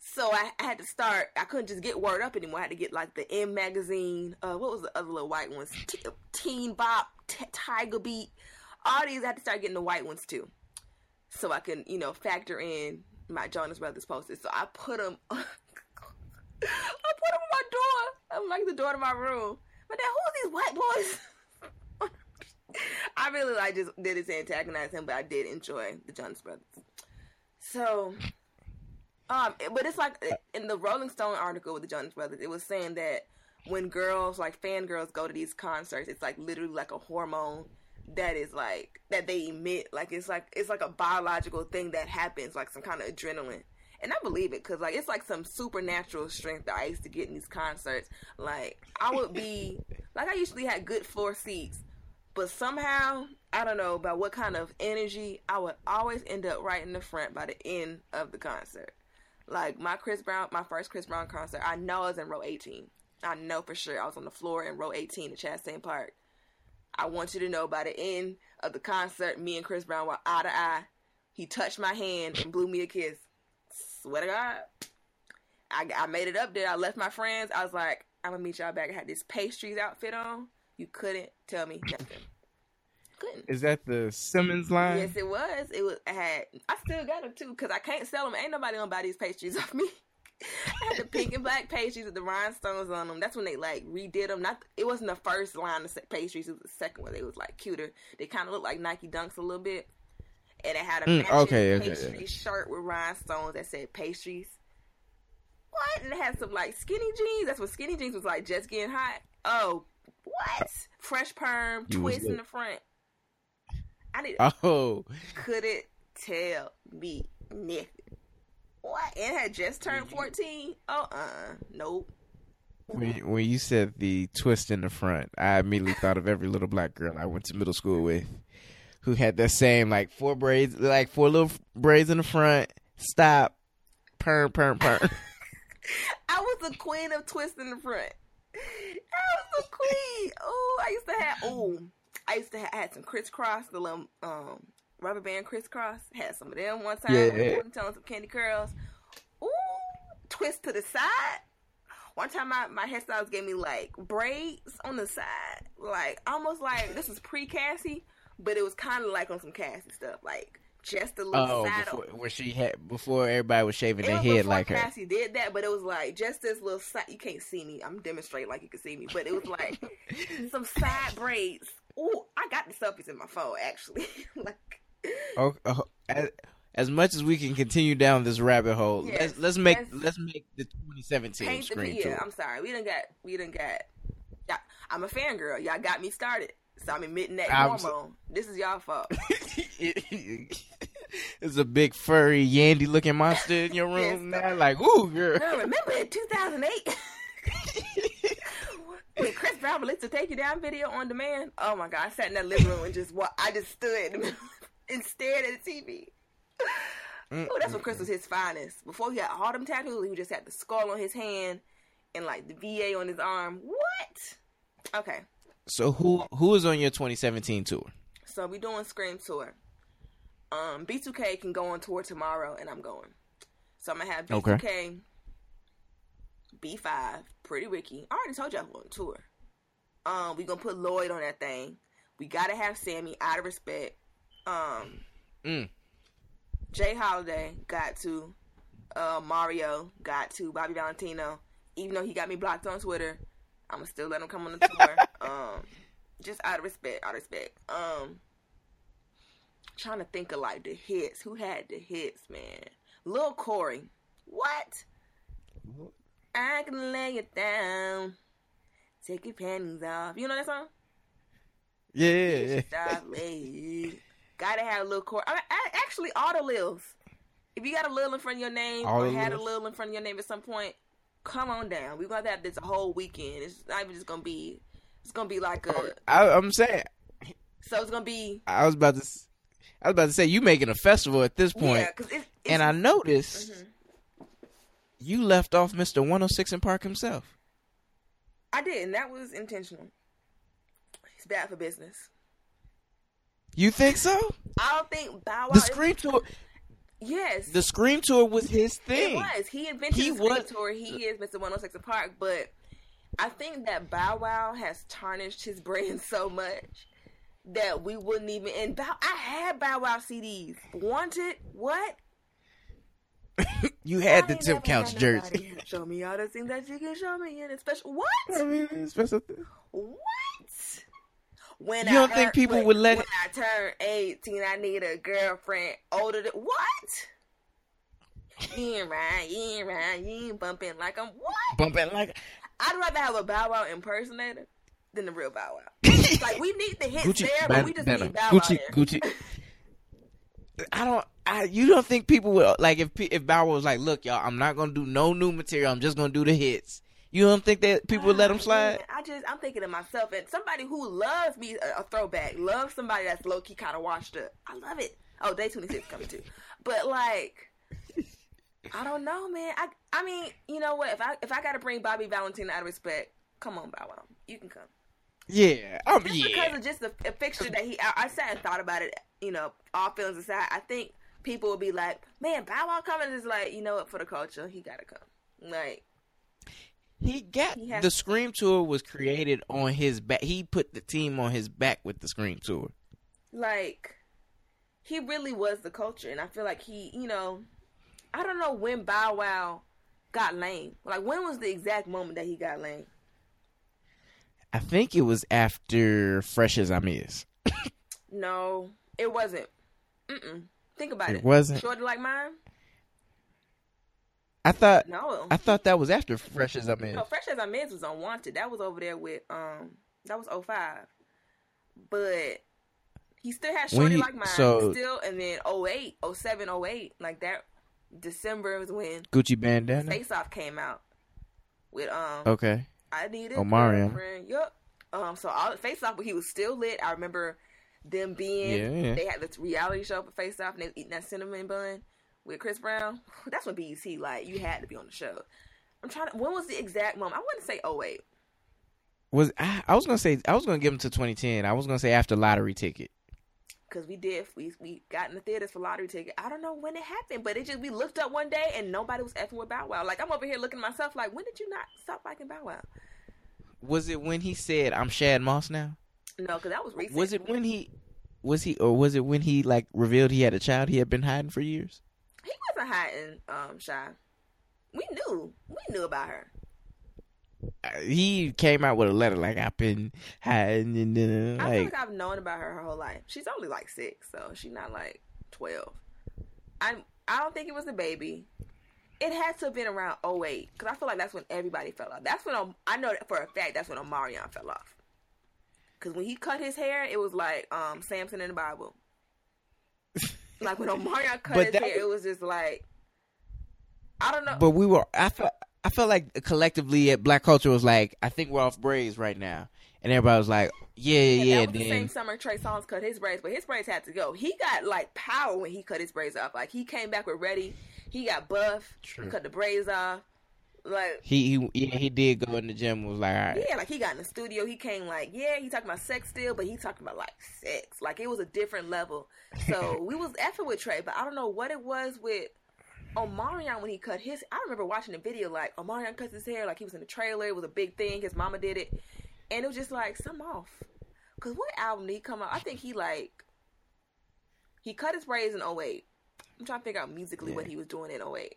so I, I, had to start. I couldn't just get Word Up anymore. I had to get like the M magazine. Uh, what was the other little white ones? T- Teen Bop, T- Tiger Beat. All these I had to start getting the white ones too, so I can you know factor in my Jonas Brothers posters. So I put them. I put them on my door. I'm like the door to my room. But then who are these white boys? I really like just did it to antagonize him, but I did enjoy the Jonas Brothers. So um, but it's like in the Rolling Stone article with the Jonas Brothers, it was saying that when girls, like fangirls, go to these concerts, it's like literally like a hormone that is like that they emit. Like it's like it's like a biological thing that happens, like some kind of adrenaline. And I believe it because like it's like some supernatural strength that I used to get in these concerts. Like I would be like I usually had good floor seats, but somehow I don't know about what kind of energy I would always end up right in the front by the end of the concert. Like my Chris Brown, my first Chris Brown concert, I know I was in row 18. I know for sure I was on the floor in row 18 at Chastain Park. I want you to know by the end of the concert, me and Chris Brown were eye to eye. He touched my hand and blew me a kiss. Swear to God. I, I made it up there. I left my friends. I was like, I'm gonna meet y'all back. I had this pastries outfit on. You couldn't tell me nothing. Couldn't. Is that the Simmons line? Yes, it was. It was. I had. I still got them too because I can't sell them. Ain't nobody gonna buy these pastries off me. I had the pink and black pastries with the rhinestones on them. That's when they like redid them. Not. It wasn't the first line of pastries. It was the second one. They was like cuter. They kind of looked like Nike Dunks a little bit. And it had a mm, okay, pastry okay. shirt with rhinestones that said pastries. What? And it had some like skinny jeans. That's what skinny jeans was like. Just getting hot. Oh, what? Fresh perm, you twist in the front. I need. Oh, couldn't tell me nothing. What? And had just turned fourteen. Oh, uh, nope. When you, when you said the twist in the front, I immediately thought of every little black girl I went to middle school with, who had that same like four braids, like four little braids in the front. Stop, perm, perm, perm. I was the queen of twist in the front. I was the queen. Oh, I used to have. Oh, I used to have had some crisscross, the little um, rubber band crisscross. Had some of them one time. Yeah. Tones of candy curls. Ooh, twist to the side. One time my, my hairstylist gave me like braids on the side. Like almost like this is pre Cassie, but it was kinda like on some Cassie stuff. Like just a little oh, saddle. Before, where she had before everybody was shaving it their was head like her. Cassie did that, but it was like just this little side. You can't see me. I'm demonstrating like you can see me, but it was like some side braids Oh, I got the selfies in my phone actually. like, oh, oh, as, as, much as we can continue down this rabbit hole, yes, let's let's make let's, make the 2017 screen the, Yeah, I'm sorry, we didn't got we didn't got. Yeah, I'm a fangirl. Y'all got me started, so I'm admitting that I'm hormone. So- this is y'all fault. It's a big furry Yandy looking monster in your room yes, now. Like, ooh, girl. No, remember in 2008? when Chris Brown released the Take You Down video on demand, oh my god, I sat in that living room and just what I just stood and stared at the TV. Oh, that's when Chris was his finest. Before he had all them tattoos, he just had the skull on his hand and like the VA on his arm. What? Okay. So who who is on your 2017 tour? So we doing Scream tour. Um, B2K can go on tour tomorrow, and I'm going. So I'm gonna have B2K, okay. B5, Pretty Ricky. I already told you I'm on tour. Um, we gonna put Lloyd on that thing. We gotta have Sammie out of respect. Um, mm. J. Holiday got to. Uh, Mario got to. Bobby Valentino, even though he got me blocked on Twitter, I'ma still let him come on the tour. um, just out of respect, out of respect. Um, trying to think of like the hits. Who had the hits, man? Lil Corey. What? I can lay it down. Take your panties off. You know that song? Yeah, yeah, Stop Gotta have a little core. I mean, actually, all the Lils. If you got a Lil in front of your name all or had a Lil in front of your name at some point, come on down. We're gonna have this whole weekend. It's not even just gonna be. It's gonna be like a. I, I'm saying. So it's gonna be. I was about to. I was about to say you making a festival at this point. Yeah, cause it's, and I noticed mm-hmm. you left off Mr. 106 & Park himself. I did, and that was intentional. It's bad for business. You think so? I don't think Bow Wow. The Scream Tour. Yes. The Scream Tour was his thing. It was. He invented he the Scream was, Tour. He is Mr. 106 & Park, but I think that Bow Wow has tarnished his brand so much that we wouldn't even. And Bow, I had Bow Wow CDs. Wanted what? you had the Tim Couch jersey. Show me all the things that you can show me in a special. What? I mean, special. What? When you don't think people would let? When I turn eighteen, I need a girlfriend older than what? You ain't right, you ain't right, you ain't bumping like I'm what? Bumping like I'd rather have a Bow Wow impersonator than the real Bow Wow. like we need the hits Gucci, there, but we just need Bow Wow Gucci, Gucci. I don't. I you don't think people would like if if Bow Wow was like, look, y'all, I'm not gonna do no new material. I'm just gonna do the hits. You don't think that people would let them slide? I just I'm thinking to myself and somebody who loves me a, a throwback, loves somebody that's low key kind of washed up. I love it. Oh, day 26 coming too. But like, I don't know, man. I I mean, you know what? If I if I got to bring Bobby Valentine out of respect, come on, Bow Wow, you can come. Yeah, um, just yeah. because of just the a fixture that he, I, I, sat and thought about it. You know, all feelings aside, I think people will be like, "Man, Bow Wow coming is like, you know what? For the culture, he gotta come." Like, he got he the Scream Tour was created on his back. He put the team on his back with the Scream Tour. Like he really was the culture, and I feel like he, you know, I don't know when Bow Wow got lame. Like when was the exact moment that he got lame? I think it was after Fresh as I'm is. no, it wasn't. Mm-mm. Think about it. It wasn't. Shorty like mine. I thought no. I thought that was after Fresh as I Is. No, Fresh as I Is was Unwanted. That was over there with um that was 05. But he still had Shorty like mine so, still and then 08, 07, 08, like that December was when Gucci Bandana Face Off came out with um Okay. I need needed Omarion. Yup. Um so all Face Off but he was still lit. I remember them being yeah, yeah. they had this reality show for Face Off and they was eating that cinnamon bun with Chris Brown, that's when BET like you had to be on the show. I'm trying to. When was the exact moment? I wouldn't say 08. Was I, I was gonna say I was gonna give him to 2010. I was gonna say after lottery ticket. Cause we did, we we got in the theaters for lottery ticket. I don't know when it happened, but it just we looked up one day and nobody was effing with Bow Wow. Like I'm over here looking at myself like, when did you not stop liking Bow Wow? Was it when he said I'm Shad Moss now? No, because that was recent. Was it when he was he or was it when he like revealed he had a child he had been hiding for years? He wasn't hiding, um, Shai. We knew. We knew about her. Uh, he came out with a letter like I've been hiding and then like, I feel like I've known about her her whole life. She's only like six, so she's not like twelve. I I don't think it was the baby. It had to have been around 08 because I feel like that's when everybody fell off. That's when um, I know that for a fact that's when Omarion fell off. Because when he cut his hair, it was like um, Samson in the Bible. Like when Omarion cut but his hair, it was just like I don't know. But we were I felt I felt like collectively at Black Culture was like I think we're off braids right now, and everybody was like, yeah, yeah, yeah. That was the same summer Trey Songz cut his braids, but his braids had to go. He got like power when he cut his braids off. Like he came back with ready. He got buff. True. Cut the braids off. Like he he yeah, he did go in the gym. And Was like, all right. Yeah, like he got in the studio. He came like, yeah, he talking about sex still, but he talking about like sex. Like it was a different level. So we was effing with Trey, but I don't know what it was with Omarion when he cut his. I remember watching the video like Omarion cuts his hair like he was in the trailer. It was a big thing. His mama did it, and it was just like some off. Cause what album did he come out? I think he like He cut his braids in 08. I'm trying to figure out musically yeah. what he was doing in 08.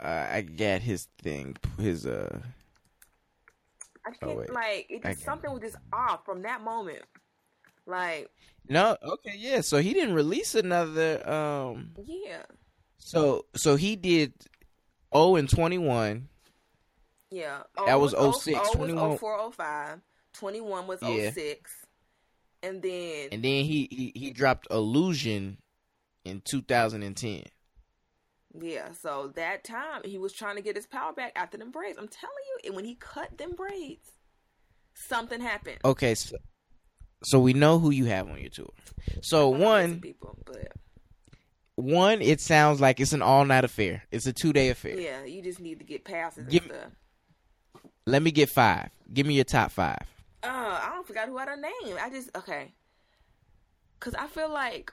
Uh, I get his thing, his uh. I can't oh, like it. Just, something was just off from that moment. Like no, okay, yeah. So he didn't release another. um Yeah. So so he did. Oh, and twenty one. Yeah, that was, was 06. 0, 21. was 04, 05. 21 was yeah. 06. And then and then he, he he dropped Ollusion in 2010. Yeah, so that time he was trying to get his power back after them braids. I'm telling you, and when he cut them braids, something happened. Okay, so so we know who you have on your tour. So one people, but one, it sounds like it's an all night affair. It's a two day affair. Yeah, you just need to get passes Give, and stuff. Let me get five. Give me your top five. Uh, I don't forgot who I don't name. I just okay. Cause I feel like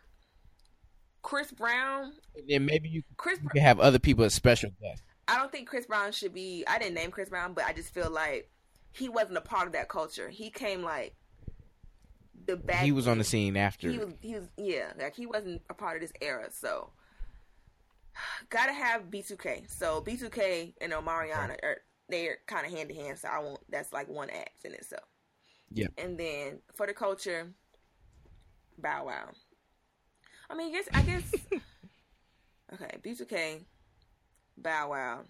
Chris Brown. And then maybe you, Chris you can have other people as special guests. I don't think Chris Brown should be. I didn't name Chris Brown, but I just feel like he wasn't a part of that culture. He came like the back. He was on the scene after. He was. He was. Yeah, like he wasn't a part of this era. So, gotta have B2K. So B2K and Omarion are they're kind of hand in hand. So I won't. That's like one act in itself. Yeah. And then for the culture, Bow Wow. I mean, I guess I guess. okay, B2K, Bow Wow,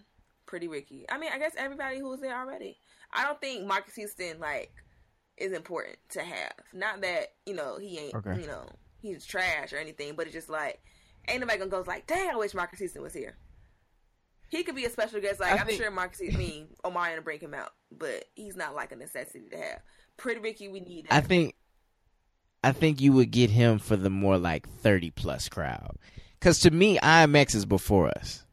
Pretty Ricky. I mean, I guess everybody who was there already. I don't think Marques Houston like is important to have. Not that you know he ain't okay. you know he's trash or anything, but it's just like ain't nobody gonna go like, dang, I wish Marques Houston was here. He could be a special guest. Like I am sure Marques, I mean Omar to bring him out, but he's not like a necessity to have. Pretty Ricky, we need. That. I think, I think you would get him for the more like thirty plus crowd, because to me, IMX is before us.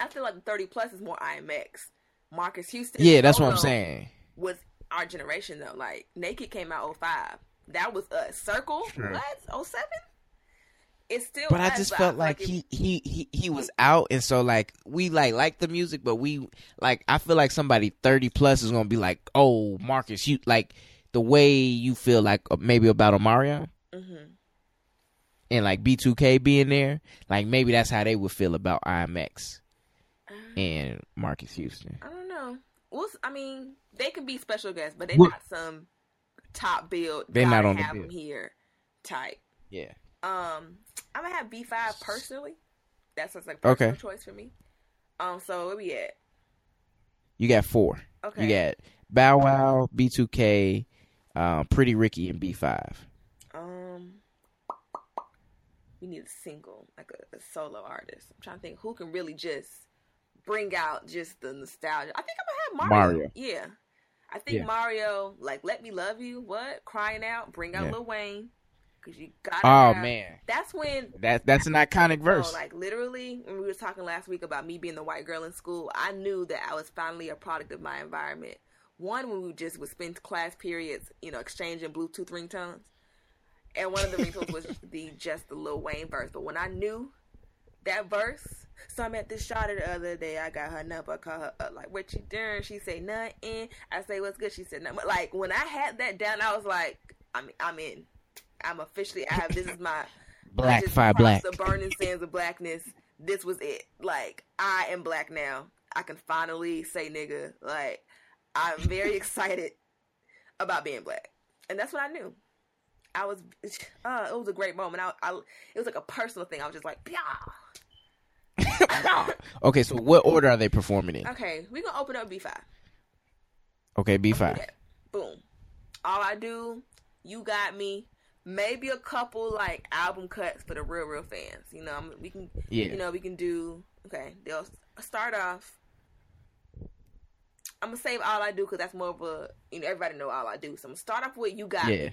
I feel like the thirty plus is more IMX. Marques Houston. Yeah, that's what I'm saying. Was our generation though. Like Naked came out 05. That was us. Circle sure. what 07? It's still But I just felt like, like he, he he he was out and so like we like like the music but we like I feel like somebody 30 plus is going to be like, "Oh, Marcus, you like the way you feel like uh, maybe about Omarion." hmm And like B2K being there, like maybe that's how they would feel about IMX uh, and Marques Houston. I don't know. Well, I mean, they can be special guests, but they're what? not some top build. They're not on have the them here type. Yeah. Um, I'm gonna have B five personally. That's just like personal okay. choice for me. Um, so where we at? You got four. Okay. You got Bow Wow, B two K, um, Pretty Ricky, and B five. Um, we need a single, like a, a solo artist. I'm trying to think who can really just bring out just the nostalgia. I think I'm gonna have Mario. Mario. Yeah, I think yeah. Mario, like "Let Me Love You," what crying out, bring out yeah. Lil Wayne, because you got. Oh have, man, that's when that that's an iconic verse. Know, like literally, when we were talking last week about me being the white girl in school, I knew that I was finally a product of my environment. One, when we just would spend class periods, you know, exchanging Bluetooth ringtones, and one of the ringtones was the just the Lil Wayne verse. But when I knew that verse so I met this shot the other day. I got her number. Call her up, like, what you doing? She say nothing. I say, what's good? She said nothing. But like when I had that down, I was like, I'm, I'm in. I'm officially. I have. This is my black fire black. The burning sands of blackness. This was it. Like I am black now. I can finally say nigga. Like I'm very excited about being black, and that's what I knew. I was. Uh, it was a great moment. I, I. It was like a personal thing. I was just like, yeah okay, so what order are they performing in? Okay, we're gonna open up B five. Okay, B five. Boom. All I do, you got me. Maybe a couple like album cuts for the real, real fans. You know, we can. Yeah. You know, we can do. Okay, they'll start off. I'm gonna save all I do because that's more of a you know everybody know all I do. So I'm gonna start off with you got yeah. me.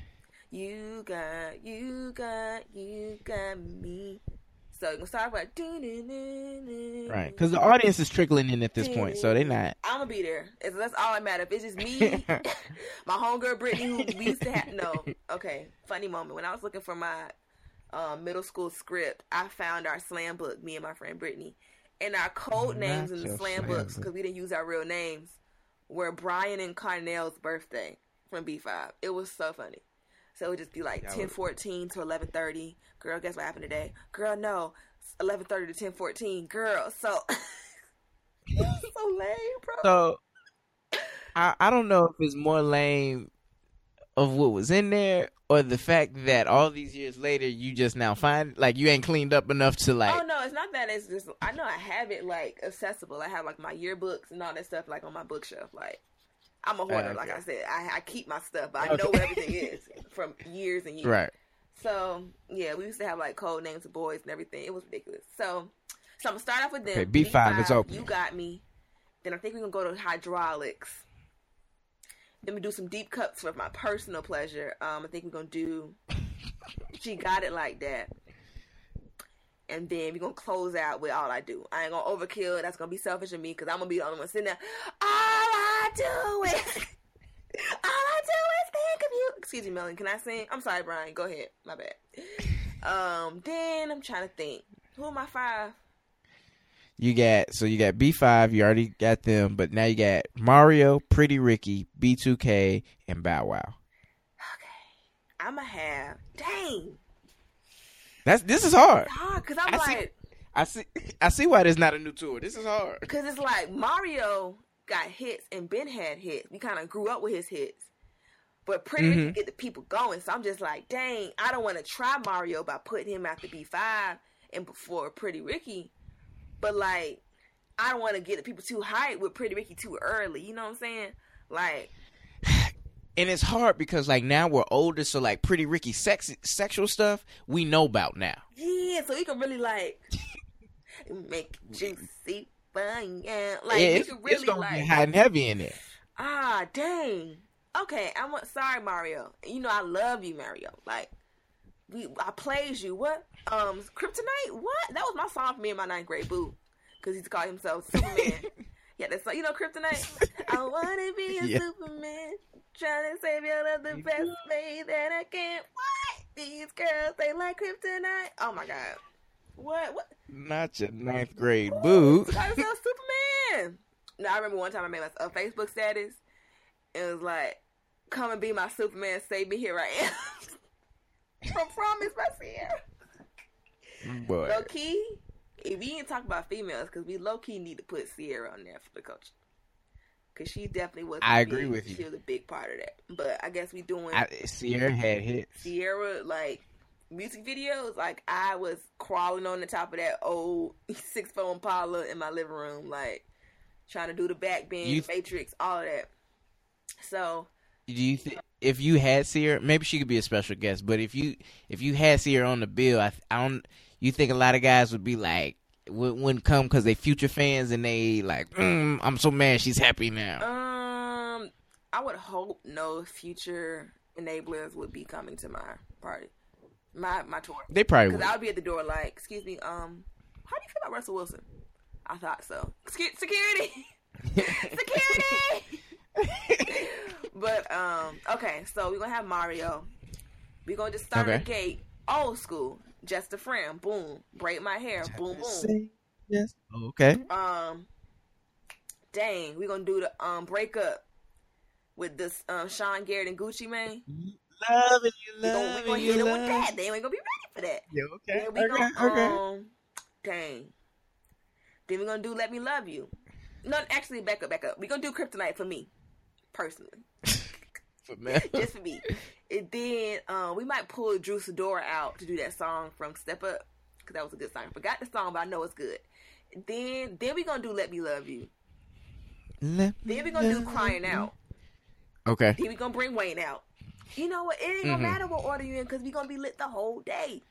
You got you got you got me. So you can start by right because the audience is trickling in at this point, so they're not. I'm gonna be there. It's, that's all that matters. If it's just me, my homegirl Brittany, who we used to have. No, okay. Funny moment when I was looking for my um, middle school script, I found our slam book. Me and my friend Brittany, and our code names in the slam books because we didn't use our real names were Bryan and Carnell's birthday from B5. It was so funny. So it would just be like ten fourteen to eleven thirty. Girl, guess what happened today? Girl, no, eleven thirty to ten fourteen. Girl, so so lame, bro. So I I don't know if it's more lame of what was in there or the fact that all these years later you just now find like you ain't cleaned up enough to like oh no it's not that. It's just i know i have it like accessible. I have like my yearbooks and all that stuff like on my bookshelf. Like i'm a hoarder uh, okay. like i said. I, I, keep my stuff but i okay. know where everything is from years and years. Right. So yeah we used to have like code names of boys and everything. It was ridiculous. So so i'm gonna start off with them. Okay, b5, b5 is open. you got me. Then i think we're gonna go to hydraulics. Let me do some deep cuts for my personal pleasure. Um, I think we're gonna do. she got it like that. And then we're gonna close out with all I do. I ain't gonna overkill. That's gonna be selfish of me because I'm gonna be the only one sitting there. All I do is. all I do is think of you. Excuse me, Melon. Can I sing? I'm sorry, Brian. Go ahead. My bad. Um, then I'm trying to think. Who am I five? You got so you got B five. You already got them, but now you got Mario, Pretty Ricky, B two K, and Bow Wow. Okay, I'ma have dang. That's this is hard. Hard because I'm I like. See, I see. I see why there's not a new tour. This is hard. Because it's like Mario got hits and Ben had hits. We kind of grew up with his hits, but Pretty mm-hmm. Ricky get the people going. So I'm just like, dang, I don't want to try Mario by putting him after B five and before Pretty Ricky but like, I don't want to get people too hyped with Pretty Ricky too early. You know what I'm saying? Like, and it's hard because like now we're older, so like Pretty Ricky sex sexual stuff we know about now. Yeah, so we can really like make juicy fun. Yeah, like yeah, it's, really it's gonna like, be hot and heavy in there. Ah, dang. Okay, I'm sorry, Mario. You know I love you, Mario. Like I plays you. What? Um, Kryptonite? What? That was my song for me in my ninth grade, boo. Because he's called himself Superman. yeah, that's like, you know, Kryptonite? I want to be a yeah. Superman. Trying to save your love the best way that I can. What? These girls, they like Kryptonite. Oh my God. What? What? Not your ninth grade, boo. Called himself Superman. No, I remember one time I made a Facebook status. It was like, come and be my Superman, save me, here I am. from Promise by Ciara. But low key, if we ain't talk about females, because we low key need to put Ciara on there for the culture. Cause she definitely was. I agree big, with you. She was a big part of that. But I guess we doing. I, Ciara had hits. Ciara like music videos. Like I was crawling on the top of that old six phone Impala in my living room, like trying to do the back bend, you... Matrix, all of that. So. Do you think? if you had Ciara, maybe she could be a special guest. But if you if you had Ciara on the bill, I, I don't. You think a lot of guys would be like would, wouldn't come because they future fans and they like mm, I'm so mad she's happy now. Um, I would hope no future enablers would be coming to my party, my my tour. They probably because I would be at the door like, excuse me, um, how do you feel about Russell Wilson? I thought so. Excuse security, security. But um, okay, so we're gonna have Mario. We're gonna just start okay. the gate, old school, just a friend. Boom, braid my hair. Just boom, boom. Yes. Okay. Um, dang, we're gonna do the um breakup with this um Sean Garrett and Gucci Mane. Love it, you love we gonna, we gonna hit with that. They ain't gonna be ready for that. Yeah, okay. Then we okay, gonna, okay. Um, dang. Then we're gonna do Let Me Love You. No, actually, back up, back up. We're gonna do Kryptonite for me personally. for me. Just for me. And then uh, we might pull Drew Sidora out to do that song from Step Up because that was a good song. I forgot the song, but I know it's good. Then then we're gonna do Let Me Love You. Let then we're gonna do Crying Out. Okay. Then we're gonna bring Wayne out. You know what? It ain't gonna mm-hmm. matter what order you're in because we're gonna be lit the whole day.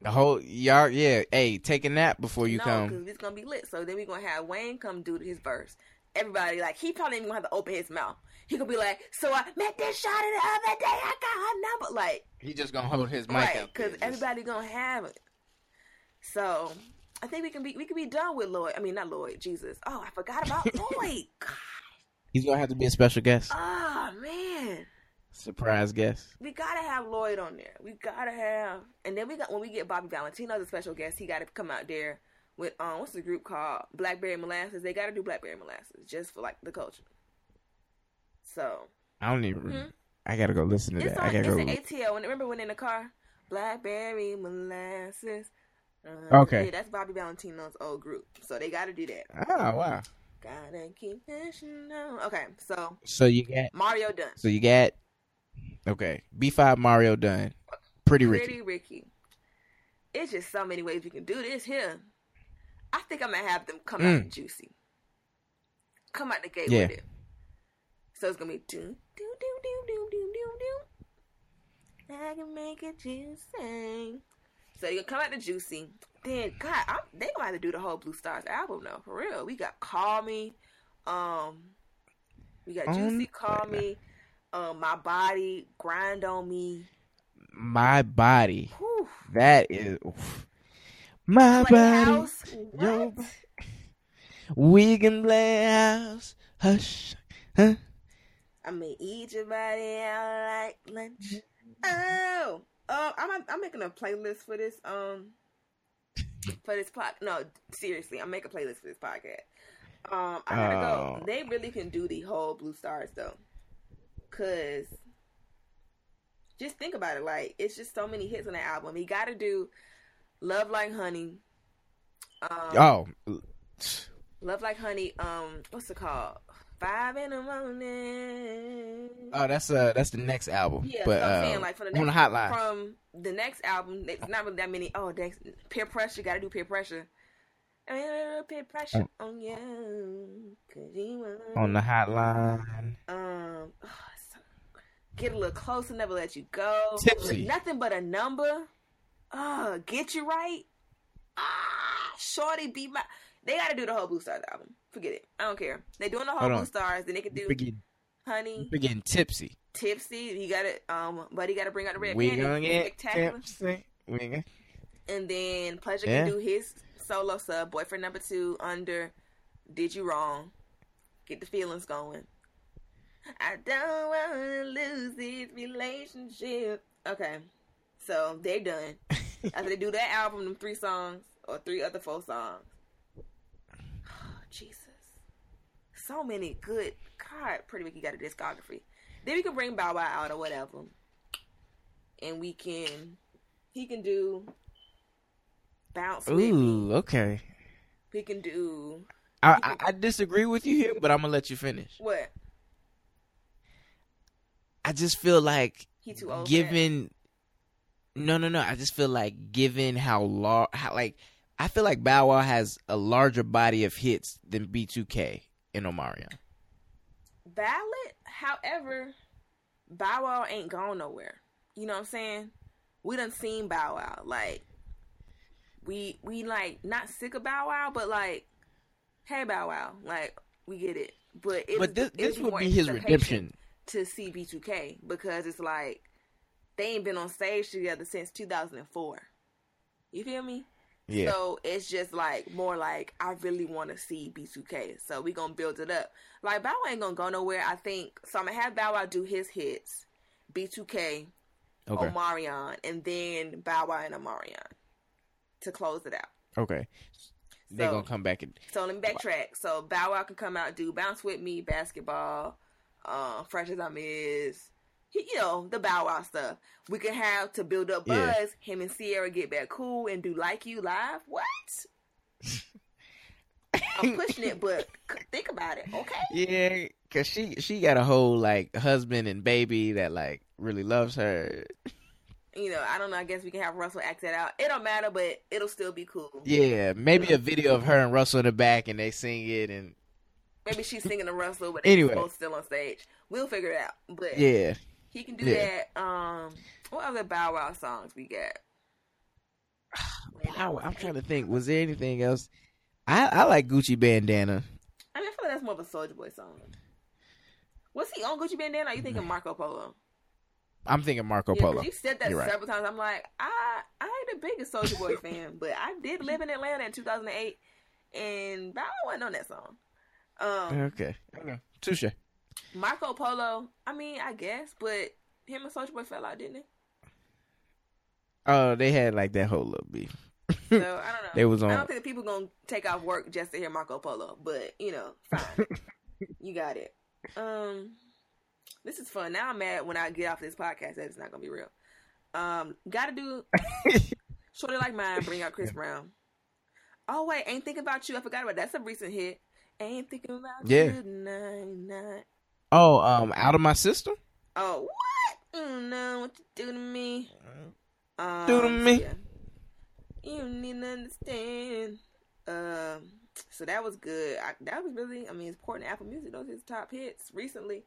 The whole y'all, yeah. Hey, take a nap before you no, come. Cause it's gonna be lit. So then we're gonna have Wayne come do his verse everybody. Like he probably even gonna have to open his mouth. He could be like, "So I met this shot the other day. I got her number." Like he just gonna hold his mic right, because everybody gonna have it. So I think we can be we can be done with Lloyd. I mean, not Lloyd. Jesus. Oh, I forgot about Lloyd. God. He's gonna have to be a special guest. Oh man. Surprise guest. We gotta have Lloyd on there. We gotta have, and then we got when we get Bobby Valentino as a special guest, he gotta come out there with um what's the group called Blackberry Molasses. They got to do Blackberry Molasses just for like the culture. So I don't even. Mm-hmm. I gotta go listen to it's that. On, I gotta it's go. An ATL. And remember when in the car, Blackberry Molasses. Uh, okay, yeah, that's Bobby Valentino's old group. So they gotta do that. Oh wow. Gotta keep pushing on. Okay, so so you got Mario done. So you got okay B five Mario done. Pretty Ricky. Pretty Ricky. It's just so many ways we can do this here. I think I'm gonna have them come mm. out juicy. Come out the gate yeah. with it. So it's gonna be do do do do do do do do. I can make it juicy. So you come out the juicy. Then God, I'm, they gonna have to do the whole Bluestars album though, for real. We got Call Me, um, we got Juicy, Call Me, um, My Body, Grind on Me. My body. Whew. That is oof. My body. Yo, we can play house. Hush, huh? I'm gonna eat your body out like lunch. Oh, uh, I'm I'm making a playlist for this. Um, for this pod. No, seriously, I'm making a playlist for this podcast. Um, I gotta oh. go. They really can do the whole Bluestars though, cause just think about it. Like it's just so many hits on the album. He got to do Love Like Honey. Um, oh, Love Like Honey. Um, what's it called? Five in the morning. Oh, that's uh that's the next album. Yeah, but so I'm uh, saying like from the next, on the hotline from the next album. It's not really that many. Oh, next, peer pressure. Got to do peer pressure. I mean, peer pressure oh. on you, cause you on the hotline. Um, oh, so, get a little closer, never let you go. Tipsy. Nothing but a number. Uh, get you right. Ah, shorty, be my. They got to do the whole Bluestars album. Forget it. I don't care. They doing the whole Blue. Stars. Then they can do begin, Honey. Begin tipsy. Tipsy. He got it. Um, but he got to bring out the red we. Gonna get tipsy. We gonna. And then Pleasure yeah. can do his solo sub. Boyfriend number two under. Did you wrong? Get the feelings going. I don't want to lose this relationship. Okay, so they're done. After they do that album, them three songs or three other four songs, Oh, Jesus. So many good. God, Pretty Ricky got a discography. Then we can bring Bow Wow out or whatever. And we can. He can do. Bounce Ooh, okay. He can do. I, can, I, I disagree with you here, but I'm gonna let you finish. What? I just feel like he too old. Given, no, no, no. I just feel like given how large, how like I feel like Bow Wow has a larger body of hits than B2K and Omarion. Valid, however, Bow Wow ain't gone nowhere. You know what I'm saying? We done seen Bow Wow. Like we we like not sick of Bow Wow, but like, hey Bow Wow, like we get it. But it but this, this would be his redemption to see B2K because it's like they ain't been on stage together since 2004. You feel me? Yeah. So it's just like more like I really want to see B2K. So we gonna build it up. Like Bow Wow ain't gonna go nowhere. I think so. I'm gonna have Bow Wow do his hits, B2K, okay. Omarion, and then Bow Wow and Omarion to close it out. Okay. They're gonna come back and. So let me backtrack. So Bow Wow can come out do bounce with me, basketball, uh, fresh as I'm is you know, the Bow Wow stuff. We could have to build up buzz. Yeah. Him and Ciara get back cool and do like you live. What? I'm pushing it, but think about it, okay? Yeah, cause she she got a whole like husband and baby that like really loves her. You know, I don't know. I guess we can have Russell act that out. It don't matter, but it'll still be cool. Yeah, maybe a video of her and Russell in the back, and they sing it, and maybe she's singing to Russell, but anyway, both still on stage. We'll figure it out. But yeah, he can do yeah. that. Um, what other Bow Wow songs we got? Wow, I'm trying to think. Was there anything else? I I like Gucci Bandana. I mean, I feel like that's more of a Soulja Boy song. Was he on Gucci Bandana? Or are you thinking Marco Polo? I'm thinking Marco yeah, Polo. You said that You're several right. times. I'm like, I I ain't the biggest Soulja Boy fan, but I did live in Atlanta in 2008, and Bow Wow wasn't on that song. Um, okay, okay, touche. Marco Polo, I mean, I guess, but him and Soulja Boy fell out, didn't they? Oh, they had like that whole little beef. So I don't know. they was on. I don't think the people gonna take off work just to hear Marco Polo, but you know, fine. you got it. Um, This is fun. Now I'm mad when I get off this podcast that it's not gonna be real. Um, gotta do Shorty Like Mine, bring out Chris Brown. Oh wait, ain't thinking about you. I forgot about that. That's a recent hit. Ain't thinking about yeah. you tonight. Oh, um, out of my system. Oh what? You know what you do to me. Um, do to me. Yeah. You need to understand. Um, so that was good. I, that was really, I mean, it's important Apple Music. Those are his top hits recently.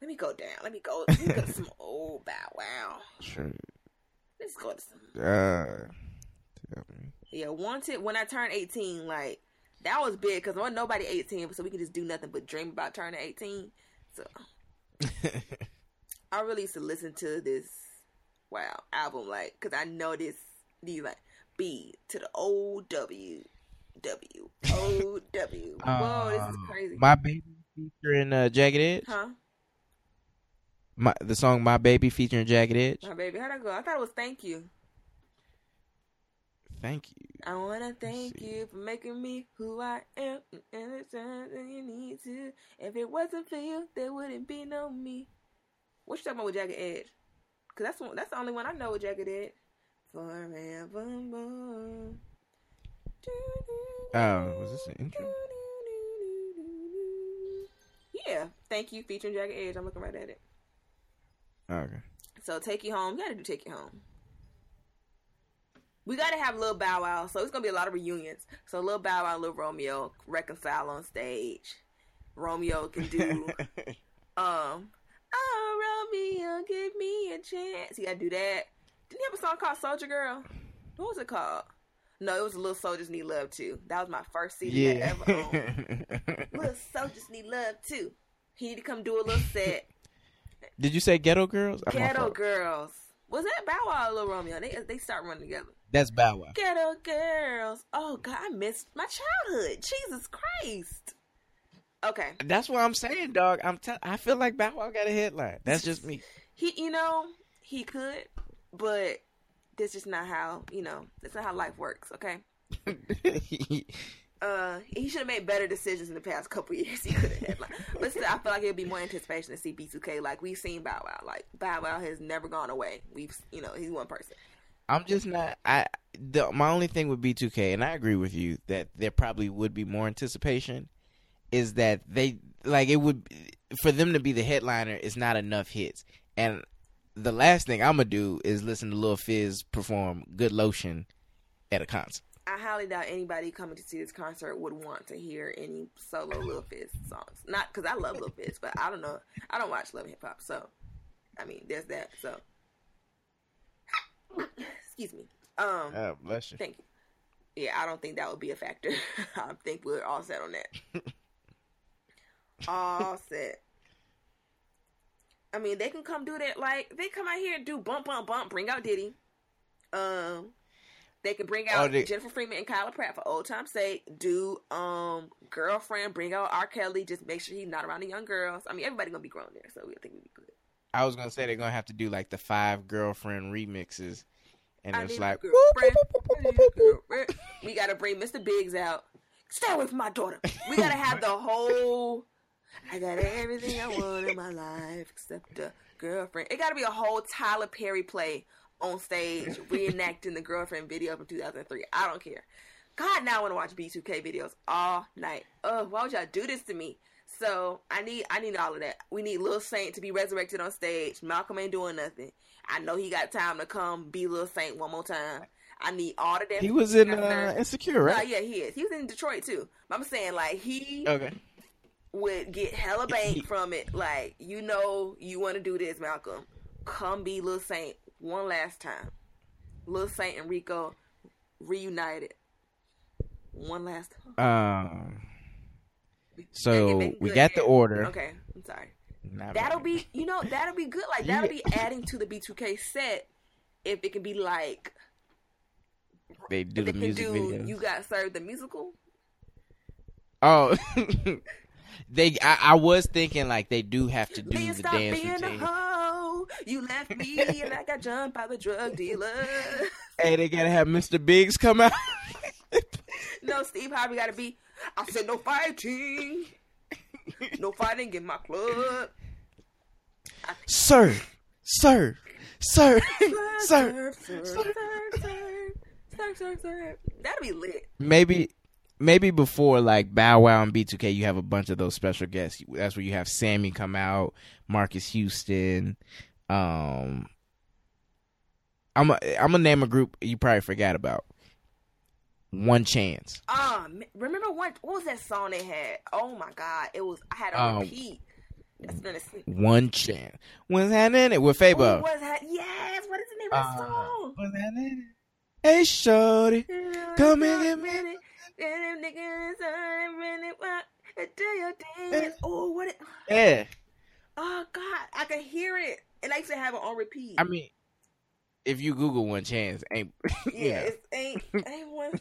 Let me go down. Let me go. Let me go to some old Bow Wow. Sure. Let's go to some. Uh, yeah, wanted when I turned eighteen, like that was big because wasn't nobody eighteen, so we could just do nothing but dream about turning eighteen. So I really used to listen to this wow album, like because I know this these like B to the O W W O W. Whoa, this is um, crazy. My baby featuring uh, Jagged Edge. Huh? My the song "My Baby" featuring Jagged Edge. My baby, how'd that go? I thought it was "Thank You." Thank you. I wanna thank you for making me who I am, and it's something you need to. If it wasn't for you, there wouldn't be no me. What you talking about with Jagged Edge? Cause that's one, that's the only one I know with Jagged Edge. Forevermore. Oh, was this an intro? Yeah, thank you, featuring Jagged Edge. I'm looking right at it. Okay. So take you home. You gotta do take you home. We gotta have little Bow Wow, so it's gonna be a lot of reunions. So little Bow Wow, little Romeo reconcile on stage. Romeo can do, um, oh Romeo, give me a chance. You gotta do that. Didn't he have a song called Soldier Girl? What was it called? No, it was Little Soldiers Need Love Too. That was my first CD yeah. I ever owned. little Soldiers Need Love Too. He need to come do a little set. Did you say Ghetto Girls? Ghetto Girls. Was that Bow Wow or Little Romeo? They they start running together. That's Bow Wow. Ghetto Girls. Oh God, I missed my childhood. Jesus Christ. Okay. That's what I'm saying, dog. I'm t- I feel like Bow Wow got a headline. That's just me. He, you know, he could, but that's just not how you know. That's not how life works. Okay. uh, he should have made better decisions in the past couple years. He could have. Like, but still, I feel like it'd be more anticipation to see B2K. Like we've seen Bow Wow. Like Bow Wow has never gone away. We've, you know, he's one person. I'm just not. I the my only thing with B2K, and I agree with you that there probably would be more anticipation. Is that they like it would for them to be the headliner is not enough hits, and the last thing I'm gonna do is listen to Lil Fizz perform "Good Lotion" at a concert. I highly doubt anybody coming to see this concert would want to hear any solo Lil Fizz songs. Not because I love Lil Fizz, but I don't know. I don't watch Love Hip Hop, so I mean, there's that. So, excuse me. Um, oh, bless you. Thank you. Yeah, I don't think that would be a factor. I think we're all set on that. all set. I mean, they can come do that. Like they come out here and do bump, bump, bump. Bring out Diddy. Um, they can bring out oh, they... Jennifer Freeman and Kyla Pratt for old time's sake. Do um girlfriend. Bring out R. Kelly. Just make sure he's not around the young girls. I mean, everybody gonna be grown there, so we think we'd be good. I was gonna say they're gonna have to do like the five girlfriend remixes, and I it's like we gotta bring Mr. Biggs out. Stay away from my daughter. We gotta have the whole I got everything I want in my life except a girlfriend. It got to be a whole Tyler Perry play on stage reenacting the girlfriend video from 2003. I don't care. God, now I want to watch B2K videos all night. Oh, why would y'all do this to me? So I need I need all of that. We need Lil Saint to be resurrected on stage. Malcolm ain't doing nothing. I know he got time to come be Lil Saint one more time. I need all of that. He was in uh, Insecure, right? Uh, yeah, he is. He was in Detroit too. But I'm saying like he okay would get hella bank from it. Like, you know, you want to do this, Malcolm. Come be Lil Saint one last time. Lil Saint and Rico reunited one last time. Um. So we got the order. Okay, I'm sorry. Not that'll be, you know, that'll be good. Like that'll be adding to the B2K set if it can be like they do the music do, videos. You got served the musical. Oh, they I, I, was thinking like they do have to do Please the dance routine. You left me and I got jumped by the drug dealer. hey, they gotta have Mr. Biggs come out. no, Steve Harvey gotta be. I said no fighting, no fighting in my club. sir, sir, sir, sir, sir, sir, sir, sir. sir, That'd be lit. Maybe maybe before like Bow Wow and B2K, you have a bunch of those special guests. That's where you have Sammie come out, Marques Houston. Um, I'm a, I'm gonna name a group you probably forgot about. One Chance. Um, remember what? What was that song they had? Oh my god, it was. I had a um, repeat. One Chance. What's happening It with Fabo? What's that? Yes. What is the name of the uh, song? What's happening? Hey, shorty, come in a minute. and get me. Oh, what? It, yeah. Oh God, I can hear it, and I used to have it on repeat. I mean, if you Google one chance, ain't yeah, it ain't ain't one,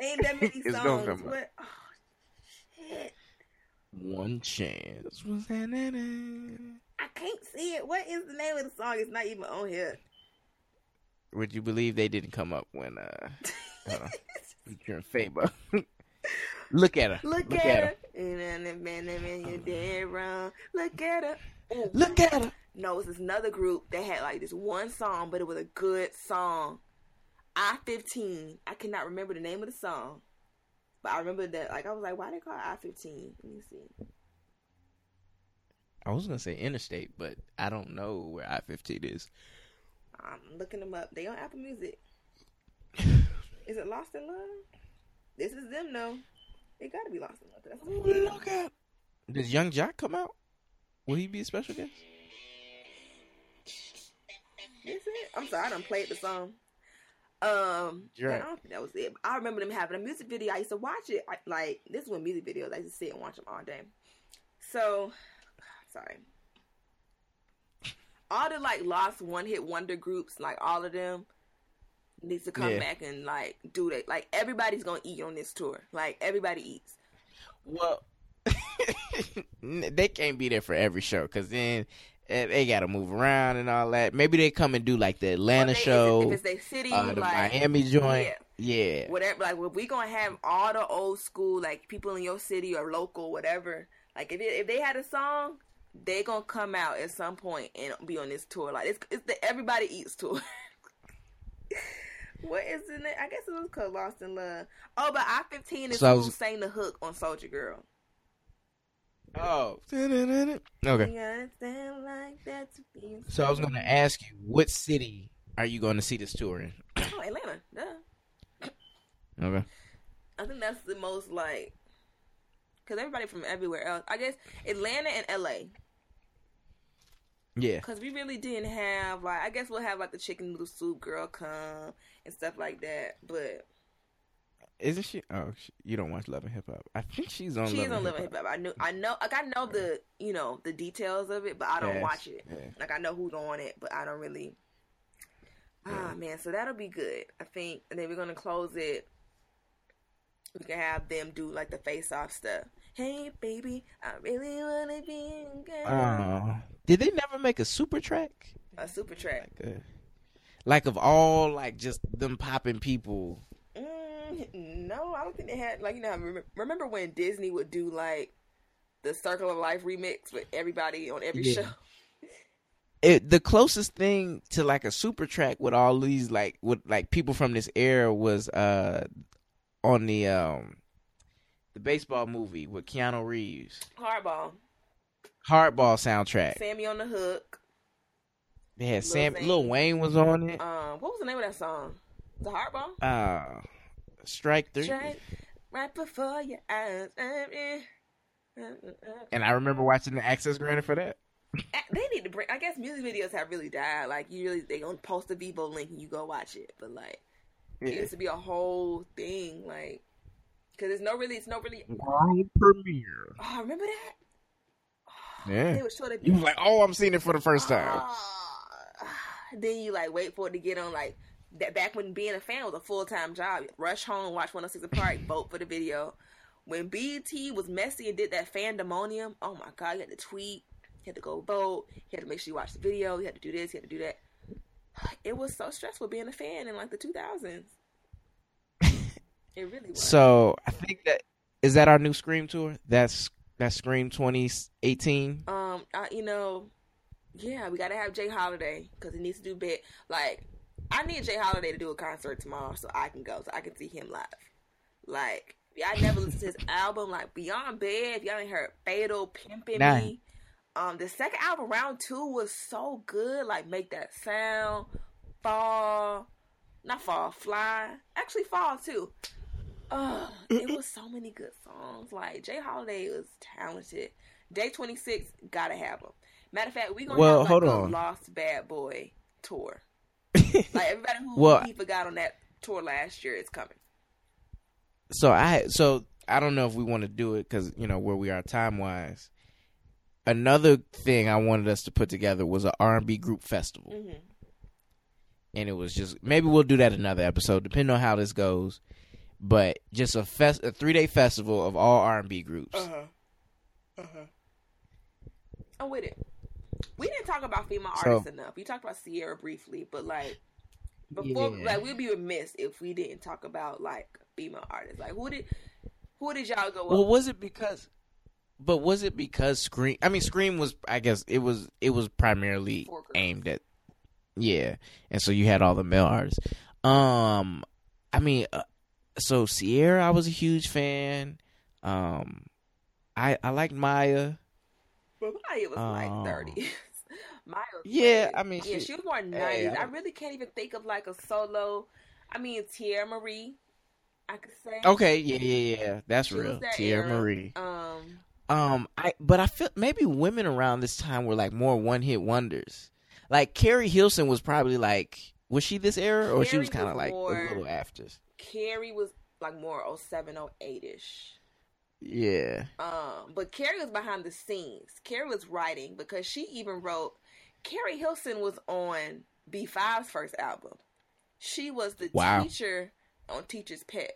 ain't that many songs. But oh shit, one chance was I can't see it. What is the name of the song? It's not even on here. Would you believe they didn't come up when uh, uh featuring Fabo? Look at her. Look, Look at, at, her. her. You're dead wrong. Look at her. Ooh. Look at her. No, it's this another group that had like this one song, but it was a good song. I fifteen. I cannot remember the name of the song, but I remember that. Like I was like, why they call I fifteen? Let me see. I was gonna say interstate, but I don't know where I fifteen is. I'm looking them up. They on Apple Music. is it Lost in Love? This is them though. It got to be Lost in Love. That's Look at. Does Young Joc come out? Will he be a special guest? Is it? I'm sorry, I don't play the song. Um, right. I don't think that was it. I remember them having a music video. I used to watch it. I, like this is when music videos. I used to sit and watch them all day. So, sorry. All the like lost one hit wonder groups, like all of them, needs to come yeah. back and like do that. Like everybody's gonna eat on this tour. Like everybody eats. Well, they can't be there for every show because then they got to move around and all that. Maybe they come and do like the Atlanta they, show, if it's their city, uh, the like, Miami joint. Yeah. yeah. whatever. Like if we gonna have all the old school like people in your city or local, whatever. Like if it, if they had a song, they gonna come out at some point and be on this tour. Like it's it's the Everybody Eats tour. what is it? I guess it was called Lost in Love. Oh, but I fifteen is so who sang the hook on Soldier Girl. Oh. Okay. So I was going to ask you, what city are you going to see this tour in? Oh, Atlanta. Duh. Okay. I think that's the most like, because everybody from everywhere else. I guess Atlanta and L.A. Yeah. Because we really didn't have like, I guess we'll have like the chicken noodle soup girl come and stuff like that, but isn't she? Oh, she, you don't watch Love and Hip Hop. I think she's on. She's Love on Love and Hip Hop. I know. I know. Like I know the you know the details of it, but I don't yes, watch it. Yeah. Like I know who's on it, but I don't really. Ah man, so that'll be good. I think, and then we're gonna close it. We can have them do like the face off stuff. Hey baby, I really wanna be. Oh, uh, did they never make a super track? A super track. Like, a, like of all like just them popping people no, I don't think they had like you know. Remember, remember when Disney would do like the Circle of Life remix with everybody on every yeah. show. It, the closest thing to like a super track with all these like with like people from this era was uh on the um the baseball movie with Keanu Reeves. Hardball. Hardball soundtrack. Sammie on the hook. They had Lil Sam. Lil Wayne was on it. Um, what was the name of that song? The Hardball. Uh Strike three. Strike right before your eyes. Uh, uh, uh, and I remember watching the access granted for that. They need to bring. I guess music videos have really died. Like you really, they gonna post a Vevo link and you go watch it. But like, yeah. it used to be a whole thing. Like, because it's no really, it's no really world premiere. Oh, remember that? Oh, yeah. They would show that. You was like, oh, I'm seeing it for the first time. Uh, then you like wait for it to get on like that back when being a fan was a full time job. Rush home, watch 106 & Park, vote for the video. When BET was messy and did that fandemonium, oh my god, you had to tweet, you had to go vote, you had to make sure you watched the video, you had to do this, you had to do that. It was so stressful being a fan in like the 2000s. it really was. So I think that is that our new Scream tour. That's that's Scream 2018. Um, I, you know, Yeah, we gotta have J. Holiday because he needs to do bit. Like, I need J. Holiday to do a concert tomorrow so I can go, so I can see him live. Like, I never listened to his album, like Beyond Bed. If y'all ain't heard Fatal Pimping nah. Me, um, the second album, Round Two, was so good. Like, Make That Sound, Fall, not Fall, Fly. Actually, Fall too. Uh, it was so many good songs. Like J. Holiday was talented. Day twenty six, gotta have him. Matter of fact, we gonna well, have like hold a on. Lost Bad Boy tour. like everybody who well, he forgot on that tour last year is coming. So I so I don't know if we want to do it because you know where we are time wise. Another thing I wanted us to put together was an R and B group festival, mm-hmm. and it was just maybe we'll do that another episode, depending on how this goes. But just a fest, a three day festival of all R and B groups. Uh huh. Uh huh. I'm with it. We didn't talk about female so, artists enough. We talked about Ciara briefly, but like before, yeah. like we'd be remiss if we didn't talk about like female artists. Like who did who did y'all go? Well, was it because? But was it because Scream? I mean, Scream was. I guess it was. It was primarily aimed at. Yeah, and so you had all the male artists. Um, I mean, uh, so Ciara, I was a huge fan. Um, I I liked Mya. Mya was like thirty. Mya. yeah, I mean, yeah, she, she was more nineties. Hey, I, I really can't even think of like a solo. I mean, Teairra Marie. I could say. Okay, yeah, yeah, yeah. That's she real. That Teairra era. Mari. Um, um, I but I feel maybe women around this time were like more one hit wonders. Like Keri Hilson was probably like was she this era or Keri she was kind of like more, a little after? Keri was like more 07, 08 ish. Yeah. Um, but Keri was behind the scenes. Keri was writing because she even wrote. Keri Hilson was on B5's first album. She was the wow. teacher on Teacher's Pet.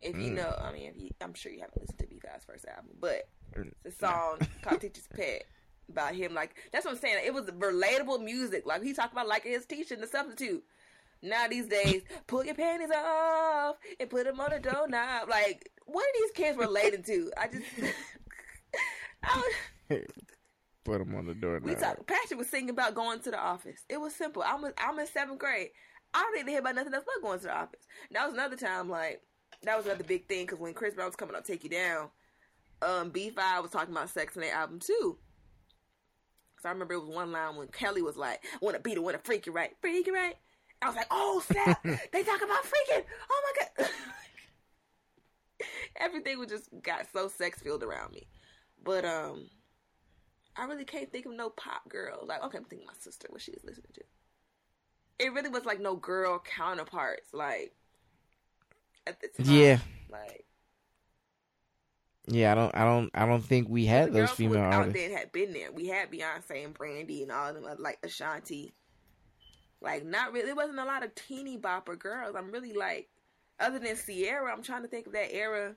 If mm. you know, I mean, you, I'm sure you haven't listened to B5's first album, but mm. the song called Teacher's Pet about him. Like that's what I'm saying. It was relatable music. Like he talked about like his teacher and the substitute. Now these days, pull your panties off and put them on the doorknob. Like, what are these kids relating to? I just, I was, put them on the doorknob. We talked. Patrick was singing about going to the office. It was simple. I'm a, I'm in seventh grade. I don't need to hear about nothing else but going to the office. That was another time. Like that was another big thing because when Chris Brown was coming out, take you down. Um, B5 was talking about sex in their album too. So I remember it was one line when Kelly was like, "Want to beat it, want to freak you right, freak you right." I was like, oh snap! they talk about freaking. Oh my god! Everything was just got so sex filled around me. But um, I really can't think of no pop girl. Like, okay, I'm thinking my sister what she was listening to. It really was like no girl counterparts. Like at the time, yeah, like. Yeah, I don't, I don't, I don't think we had those female artists. Out there had been there. We had Beyonce and Brandy and all of them, like Ashanti. Like not really. It wasn't a lot of teeny bopper girls. I'm really like, other than Ciara, I'm trying to think of that era.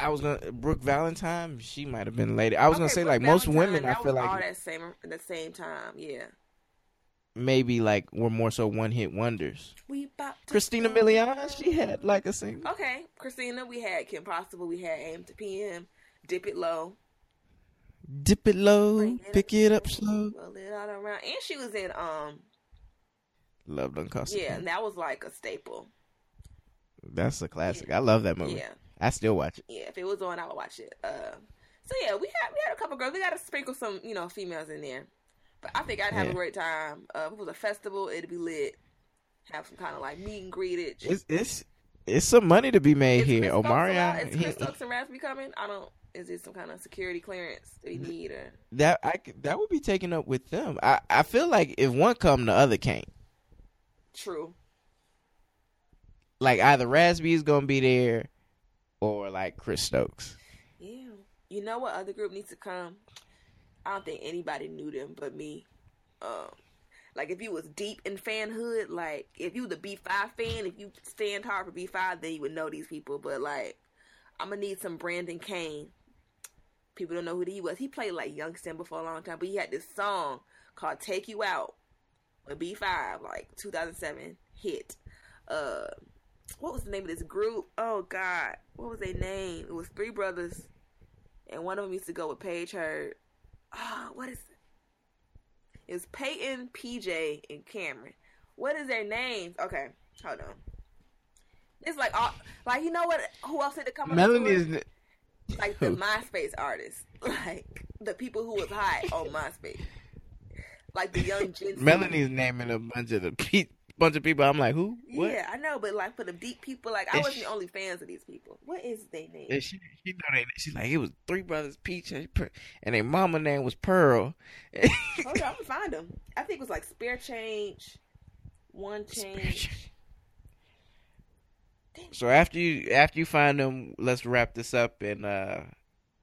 I was gonna Brooke Valentine. She might have been later. I was okay, gonna say Brooke like most women. I feel like all that same at the same time. Yeah. Maybe like were more so one hit wonders. We Christina Milian, she had like a single. Okay, Christina, we had Kim Possible, we had AM to PM, Dip It Low. Dip it low, it pick it up slow. Roll it all around. And she was in um Love Don't Cost Yeah, and that was like a staple. That's a classic. Yeah. I love that movie. Yeah. I still watch it. Yeah, if it was on, I would watch it. Uh, so yeah, we had we had a couple girls. We got to sprinkle some, you know, females in there. But I think I'd have yeah. a great time. Uh, if it was a festival, it'd be lit. Have some kind of like meet and greet. It's it's it's some money to be made here. Omari, is Chris Stokes and Raz-B coming? I don't is it some kind of security clearance that we need or that I that would be taken up with them. I I feel like if one come, the other can't. True. Like either Raz-B is gonna be there, or like Chris Stokes. Yeah, you know what other group needs to come? I don't think anybody knew them but me. Um, like if you was deep in fanhood, like if you the B five fan, if you stand hard for B five, then you would know these people. But like, I'm gonna need some Brandon Kane People don't know who he was. He played like Young Simba for a long time, but he had this song called "Take You Out" with B5, like 2007 hit. Uh, what was the name of this group? Oh God, what was their name? It was three brothers, and one of them used to go with Paige Hurd. uh, what is it? It's Peyton, PJ, and Cameron. What is their names? Okay, hold on. It's like all, like you know what? Who else did it come? Melanie is like the MySpace artists, like the people who was hot on MySpace, like the young Gen. Melanie's naming a bunch of the pe- bunch of people. I'm like, who? What? Yeah, I know, but like for the deep people, like I wasn't the only fans of these people. What is their name? And she, she know they. She's like, it was three brothers, Peach and, and their mama name was Pearl. Hold on, I'm gonna find them. I think it was like Spare Change, One Change. So after you after you find them, let's wrap this up and uh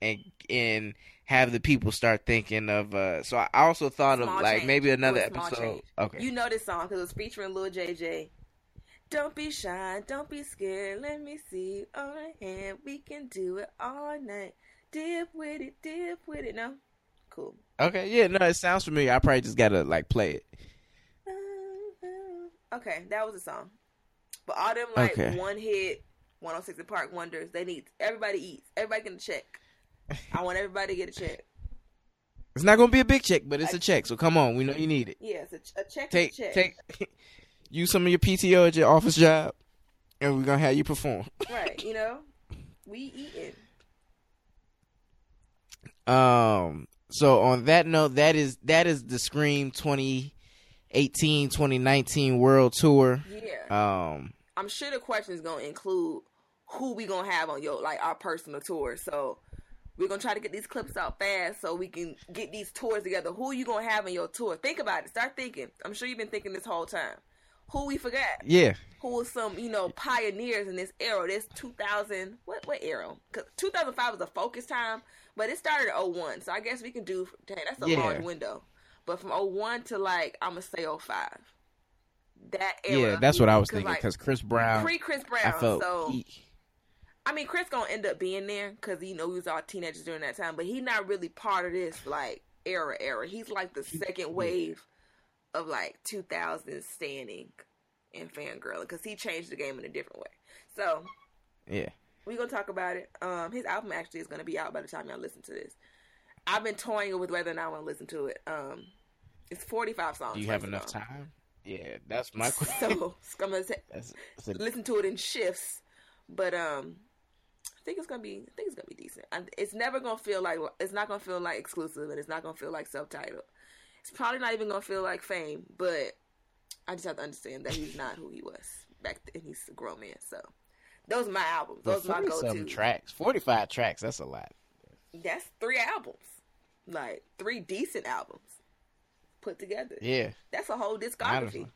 and and have the people start thinking of. uh So I also thought small of like change. maybe another episode. Change. Okay, you know this song because it was featuring Lil JJ. Don't be shy, don't be scared. Let me see on a hand. We can do it all night. Dip with it, dip with it. No, cool. Okay, yeah, no, it sounds familiar. I probably just gotta like play it. Okay, that was a song. But all them like okay. one hit, 106 and Park Wonders, they need everybody eats. Everybody get a check. I want everybody to get a check. It's not gonna be a big check, but it's a check. So come on, we know you need it. Yeah, a, a check. Take a check. take. use some of your PTO at your office job, and we're gonna have you perform. right. You know, we eating. Um. So on that note, that is that is the Scream 2018 2019 World Tour. Yeah. Um. I'm sure the question is gonna include who we gonna have on your like our personal tour. So we're gonna try to get these clips out fast so we can get these tours together. Who you gonna have on your tour? Think about it. Start thinking. I'm sure you've been thinking this whole time. Who we forgot? Yeah. Who was some you know pioneers in this era? This 2000 what what era? Cause 2005 was a focus time, but it started at 01. So I guess we can do. Dang, that's a yeah. large window. But from 01 to like I'm gonna say 05 that era. Yeah, that's what I was thinking because like, Chris Brown, pre Chris Brown. so he, I mean, Chris gonna end up being there because you know we was all teenagers during that time, but he's not really part of this like era era. He's like the second wave of like 2000s standing and fangirling because he changed the game in a different way. So yeah, we gonna talk about it. Um, his album actually is gonna be out by the time y'all listen to this. I've been toying with whether or not I want to listen to it. Um, it's 45 songs. Do you have enough time? Yeah, that's my question. So I'm gonna that's, that's a... listen to it in shifts, but um, I think it's gonna be. I think it's gonna be decent. It's never gonna feel like. It's not gonna feel like exclusive, and it's not gonna feel like self-titled. It's probably not even gonna feel like fame, but I just have to understand that he's not who he was back then. He's a grown man, so those are my albums. Those are my go-to tracks. Forty-five tracks. That's a lot. That's three albums, like three decent albums put together. Yeah, that's a whole discography.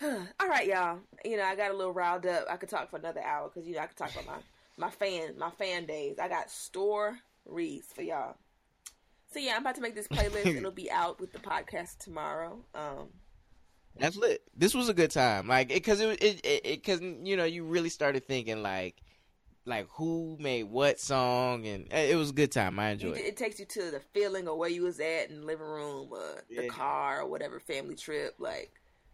All right, y'all. You know, I got a little riled up. I could talk for another hour because you know I could talk about my my fan my fan days. I got stories for y'all. So yeah, I'm about to make this playlist. It'll be out with the podcast tomorrow. Um, that's lit. This was a good time, like because it it because you know you really started thinking like like who made what song and eh, it was a good time. I enjoyed it. It takes you to the feeling of where you was at in the living room, or the car, or whatever family trip. Like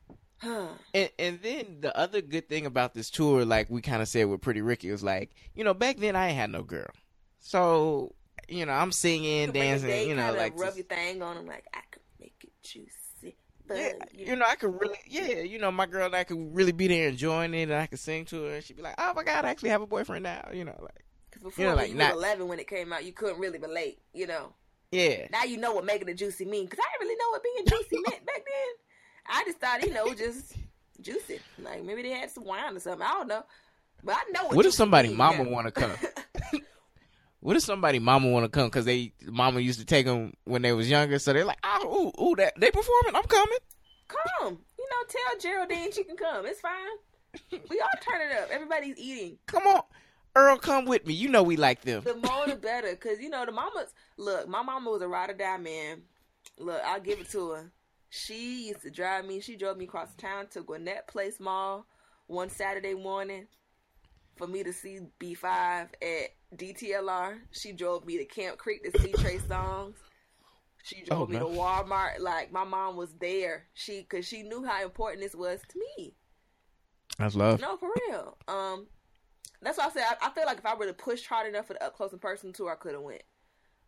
and and then the other good thing about this tour, like we kind of said with Pretty Ricky, was like you know back then I ain't had no girl, so you know I'm singing, dancing, you know, like rub your thing on them, like I could make it juicy. But, yeah, you, you know, I could really, yeah, you know, my girl and I could really be there enjoying it, and I could sing to her, and she'd be like, "Oh my god, I actually have a boyfriend now," you know, like. Because before you, know, like, you not, was eleven when it came out, you couldn't really relate, you know. Yeah. Now you know what making it juicy mean, because I didn't really know what being juicy meant back then. I just thought, you know, just juicy. Like maybe they had some wine or something. I don't know. But I know what. What if somebody mama want to come? what if somebody mama want to come because they mama used to take them when they was younger, so they're like, oh, ooh, ooh, that they performing, I'm coming. Come, you know, tell Geraldine she can come. It's fine. We all turn it up. Everybody's eating. Come on. Earl, come with me. You know we like them. The more the better, cause you know the mamas. Look, my mama was a ride or die man. Look, I'll give it to her. She used to drive me. She drove me across town to Gwinnett Place Mall one Saturday morning for me to see B5 at DTLR. She drove me to Camp Creek to see Trey Songz. She drove oh, me to Walmart. Like my mom was there. She because she knew how important this was to me. That's love. No, for real. Um, that's why I said I, I feel like if I would have pushed hard enough for the up close and personal tour, I could have went.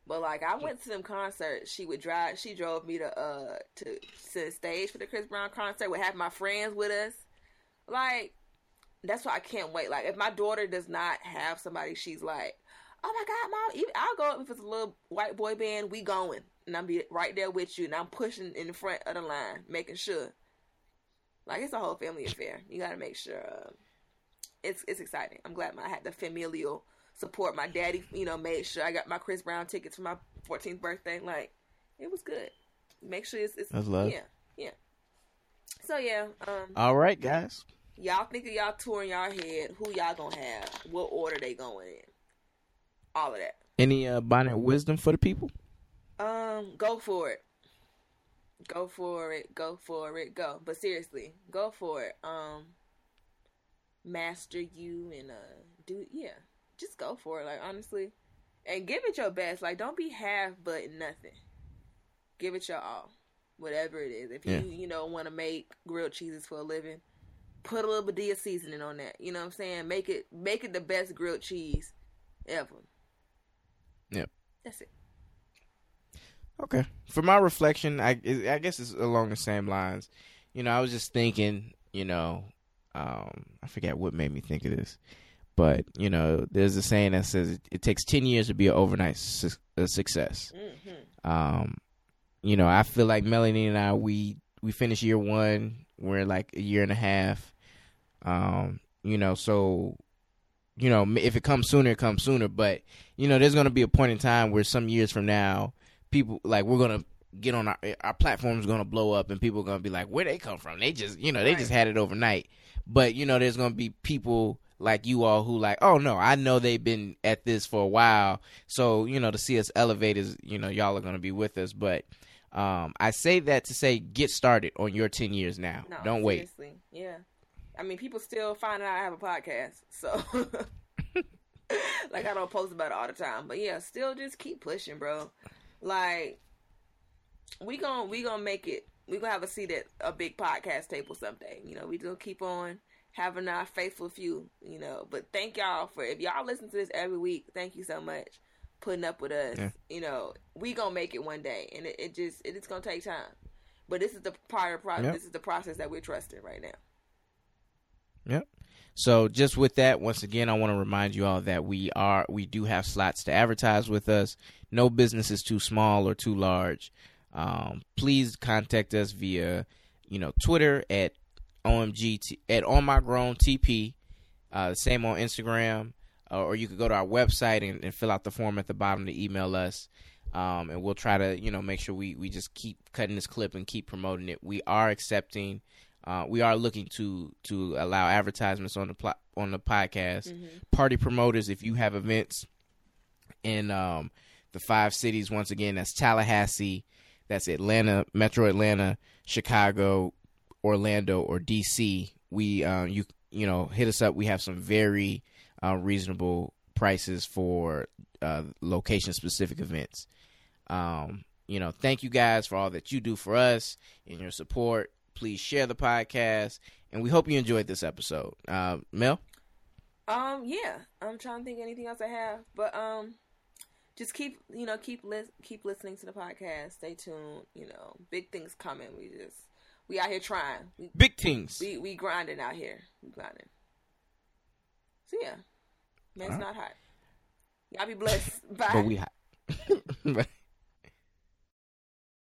But like I went to them concerts. She would drive. She drove me to uh to, to the stage for the Chris Brown concert. Would have my friends with us. Like that's why I can't wait. Like if my daughter does not have somebody, she's like, oh my god, mom, I'll go if it's a little white boy band. We going, and I'm be right there with you, and I'm pushing in the front of the line, making sure. Like it's a whole family affair. You got to make sure. Uh, it's it's exciting. I'm glad I had the familial support. My daddy, you know, made sure I got my Chris Brown tickets for my 14th birthday. Like it was good. Make sure it's, it's That's love. Yeah, yeah. So yeah. Um, All right, guys. Y'all think of y'all touring y'all head. Who y'all gonna have? What order they going in? All of that. Any uh, bonnet wisdom for the people? Um, go for it. Go for it. Go for it. Go. But seriously, go for it. Um, master you and uh, do yeah. Just go for it. Like honestly, and give it your best. Like don't be half but nothing. Give it your all. Whatever it is. If you you know want to make grilled cheeses for a living, put a little Badia seasoning on that. You know what I'm saying? Make it make it the best grilled cheese ever. Yep. That's it. Okay. For my reflection, I I guess it's along the same lines. You know, I was just thinking, you know, um, I forget what made me think of this, but you know, there's a saying that says it, it takes ten years to be an overnight su- a success. Mm-hmm. Um, you know, I feel like Melanie and I we we finished year one. We're like a year and a half. Um, you know, so you know, if it comes sooner, it comes sooner. But you know, there's gonna be a point in time where some years from now, people like we're gonna get on our our platform's gonna blow up, and people are gonna be like, where they come from? They just you know they right. just had it overnight. But you know, there's gonna be people like you all who like, oh no, I know they've been at this for a while. So you know, to see us elevate is you know y'all are gonna be with us, but. Um, I say that to say get started on your ten years now. No, Don't seriously. wait. Yeah. I mean, people still find out I have a podcast, so like I don't post about it all the time. But yeah, still just keep pushing, bro. Like we gonna we gonna make it. We gonna have a seat at a big podcast table someday. You know, we just keep on having our faithful few. You know, but thank y'all for if y'all listen to this every week. Thank you so much putting up with us. Yeah. You know, we gonna make it one day, and it, it just it's gonna take time. But this is the prior process. Yep. This is the process that we're trusting right now. Yep. So just with that, once again, I want to remind you all that we are we do have slots to advertise with us. No business is too small or too large. Um, please contact us via you know Twitter at omg at on my grown tp. Uh, same on Instagram, uh, or you could go to our website and, and, fill out the form at the bottom to email us. Um, and we'll try to you know make sure we we just keep cutting this clip and keep promoting it. We are accepting uh, we are looking to to allow advertisements on the pl- on the podcast. Mm-hmm. Party promoters, if you have events in um, the five cities, once again, that's Tallahassee, that's Atlanta, Metro Atlanta, Chicago, Orlando, or DC. We uh, you you know hit us up. We have some very uh, reasonable prices for uh, location specific events. Um, you know, thank you guys for all that you do for us and your support. Please share the podcast, and we hope you enjoyed this episode. Uh, Mel. Um. Yeah, I'm trying to think anything else I have, but um, just keep you know keep li- keep listening to the podcast. Stay tuned. You know, big things coming. We just we out here trying. We, big things. We we grinding out here. We grinding. So yeah, man's right. not hot. Y'all be blessed. Bye. But we hot.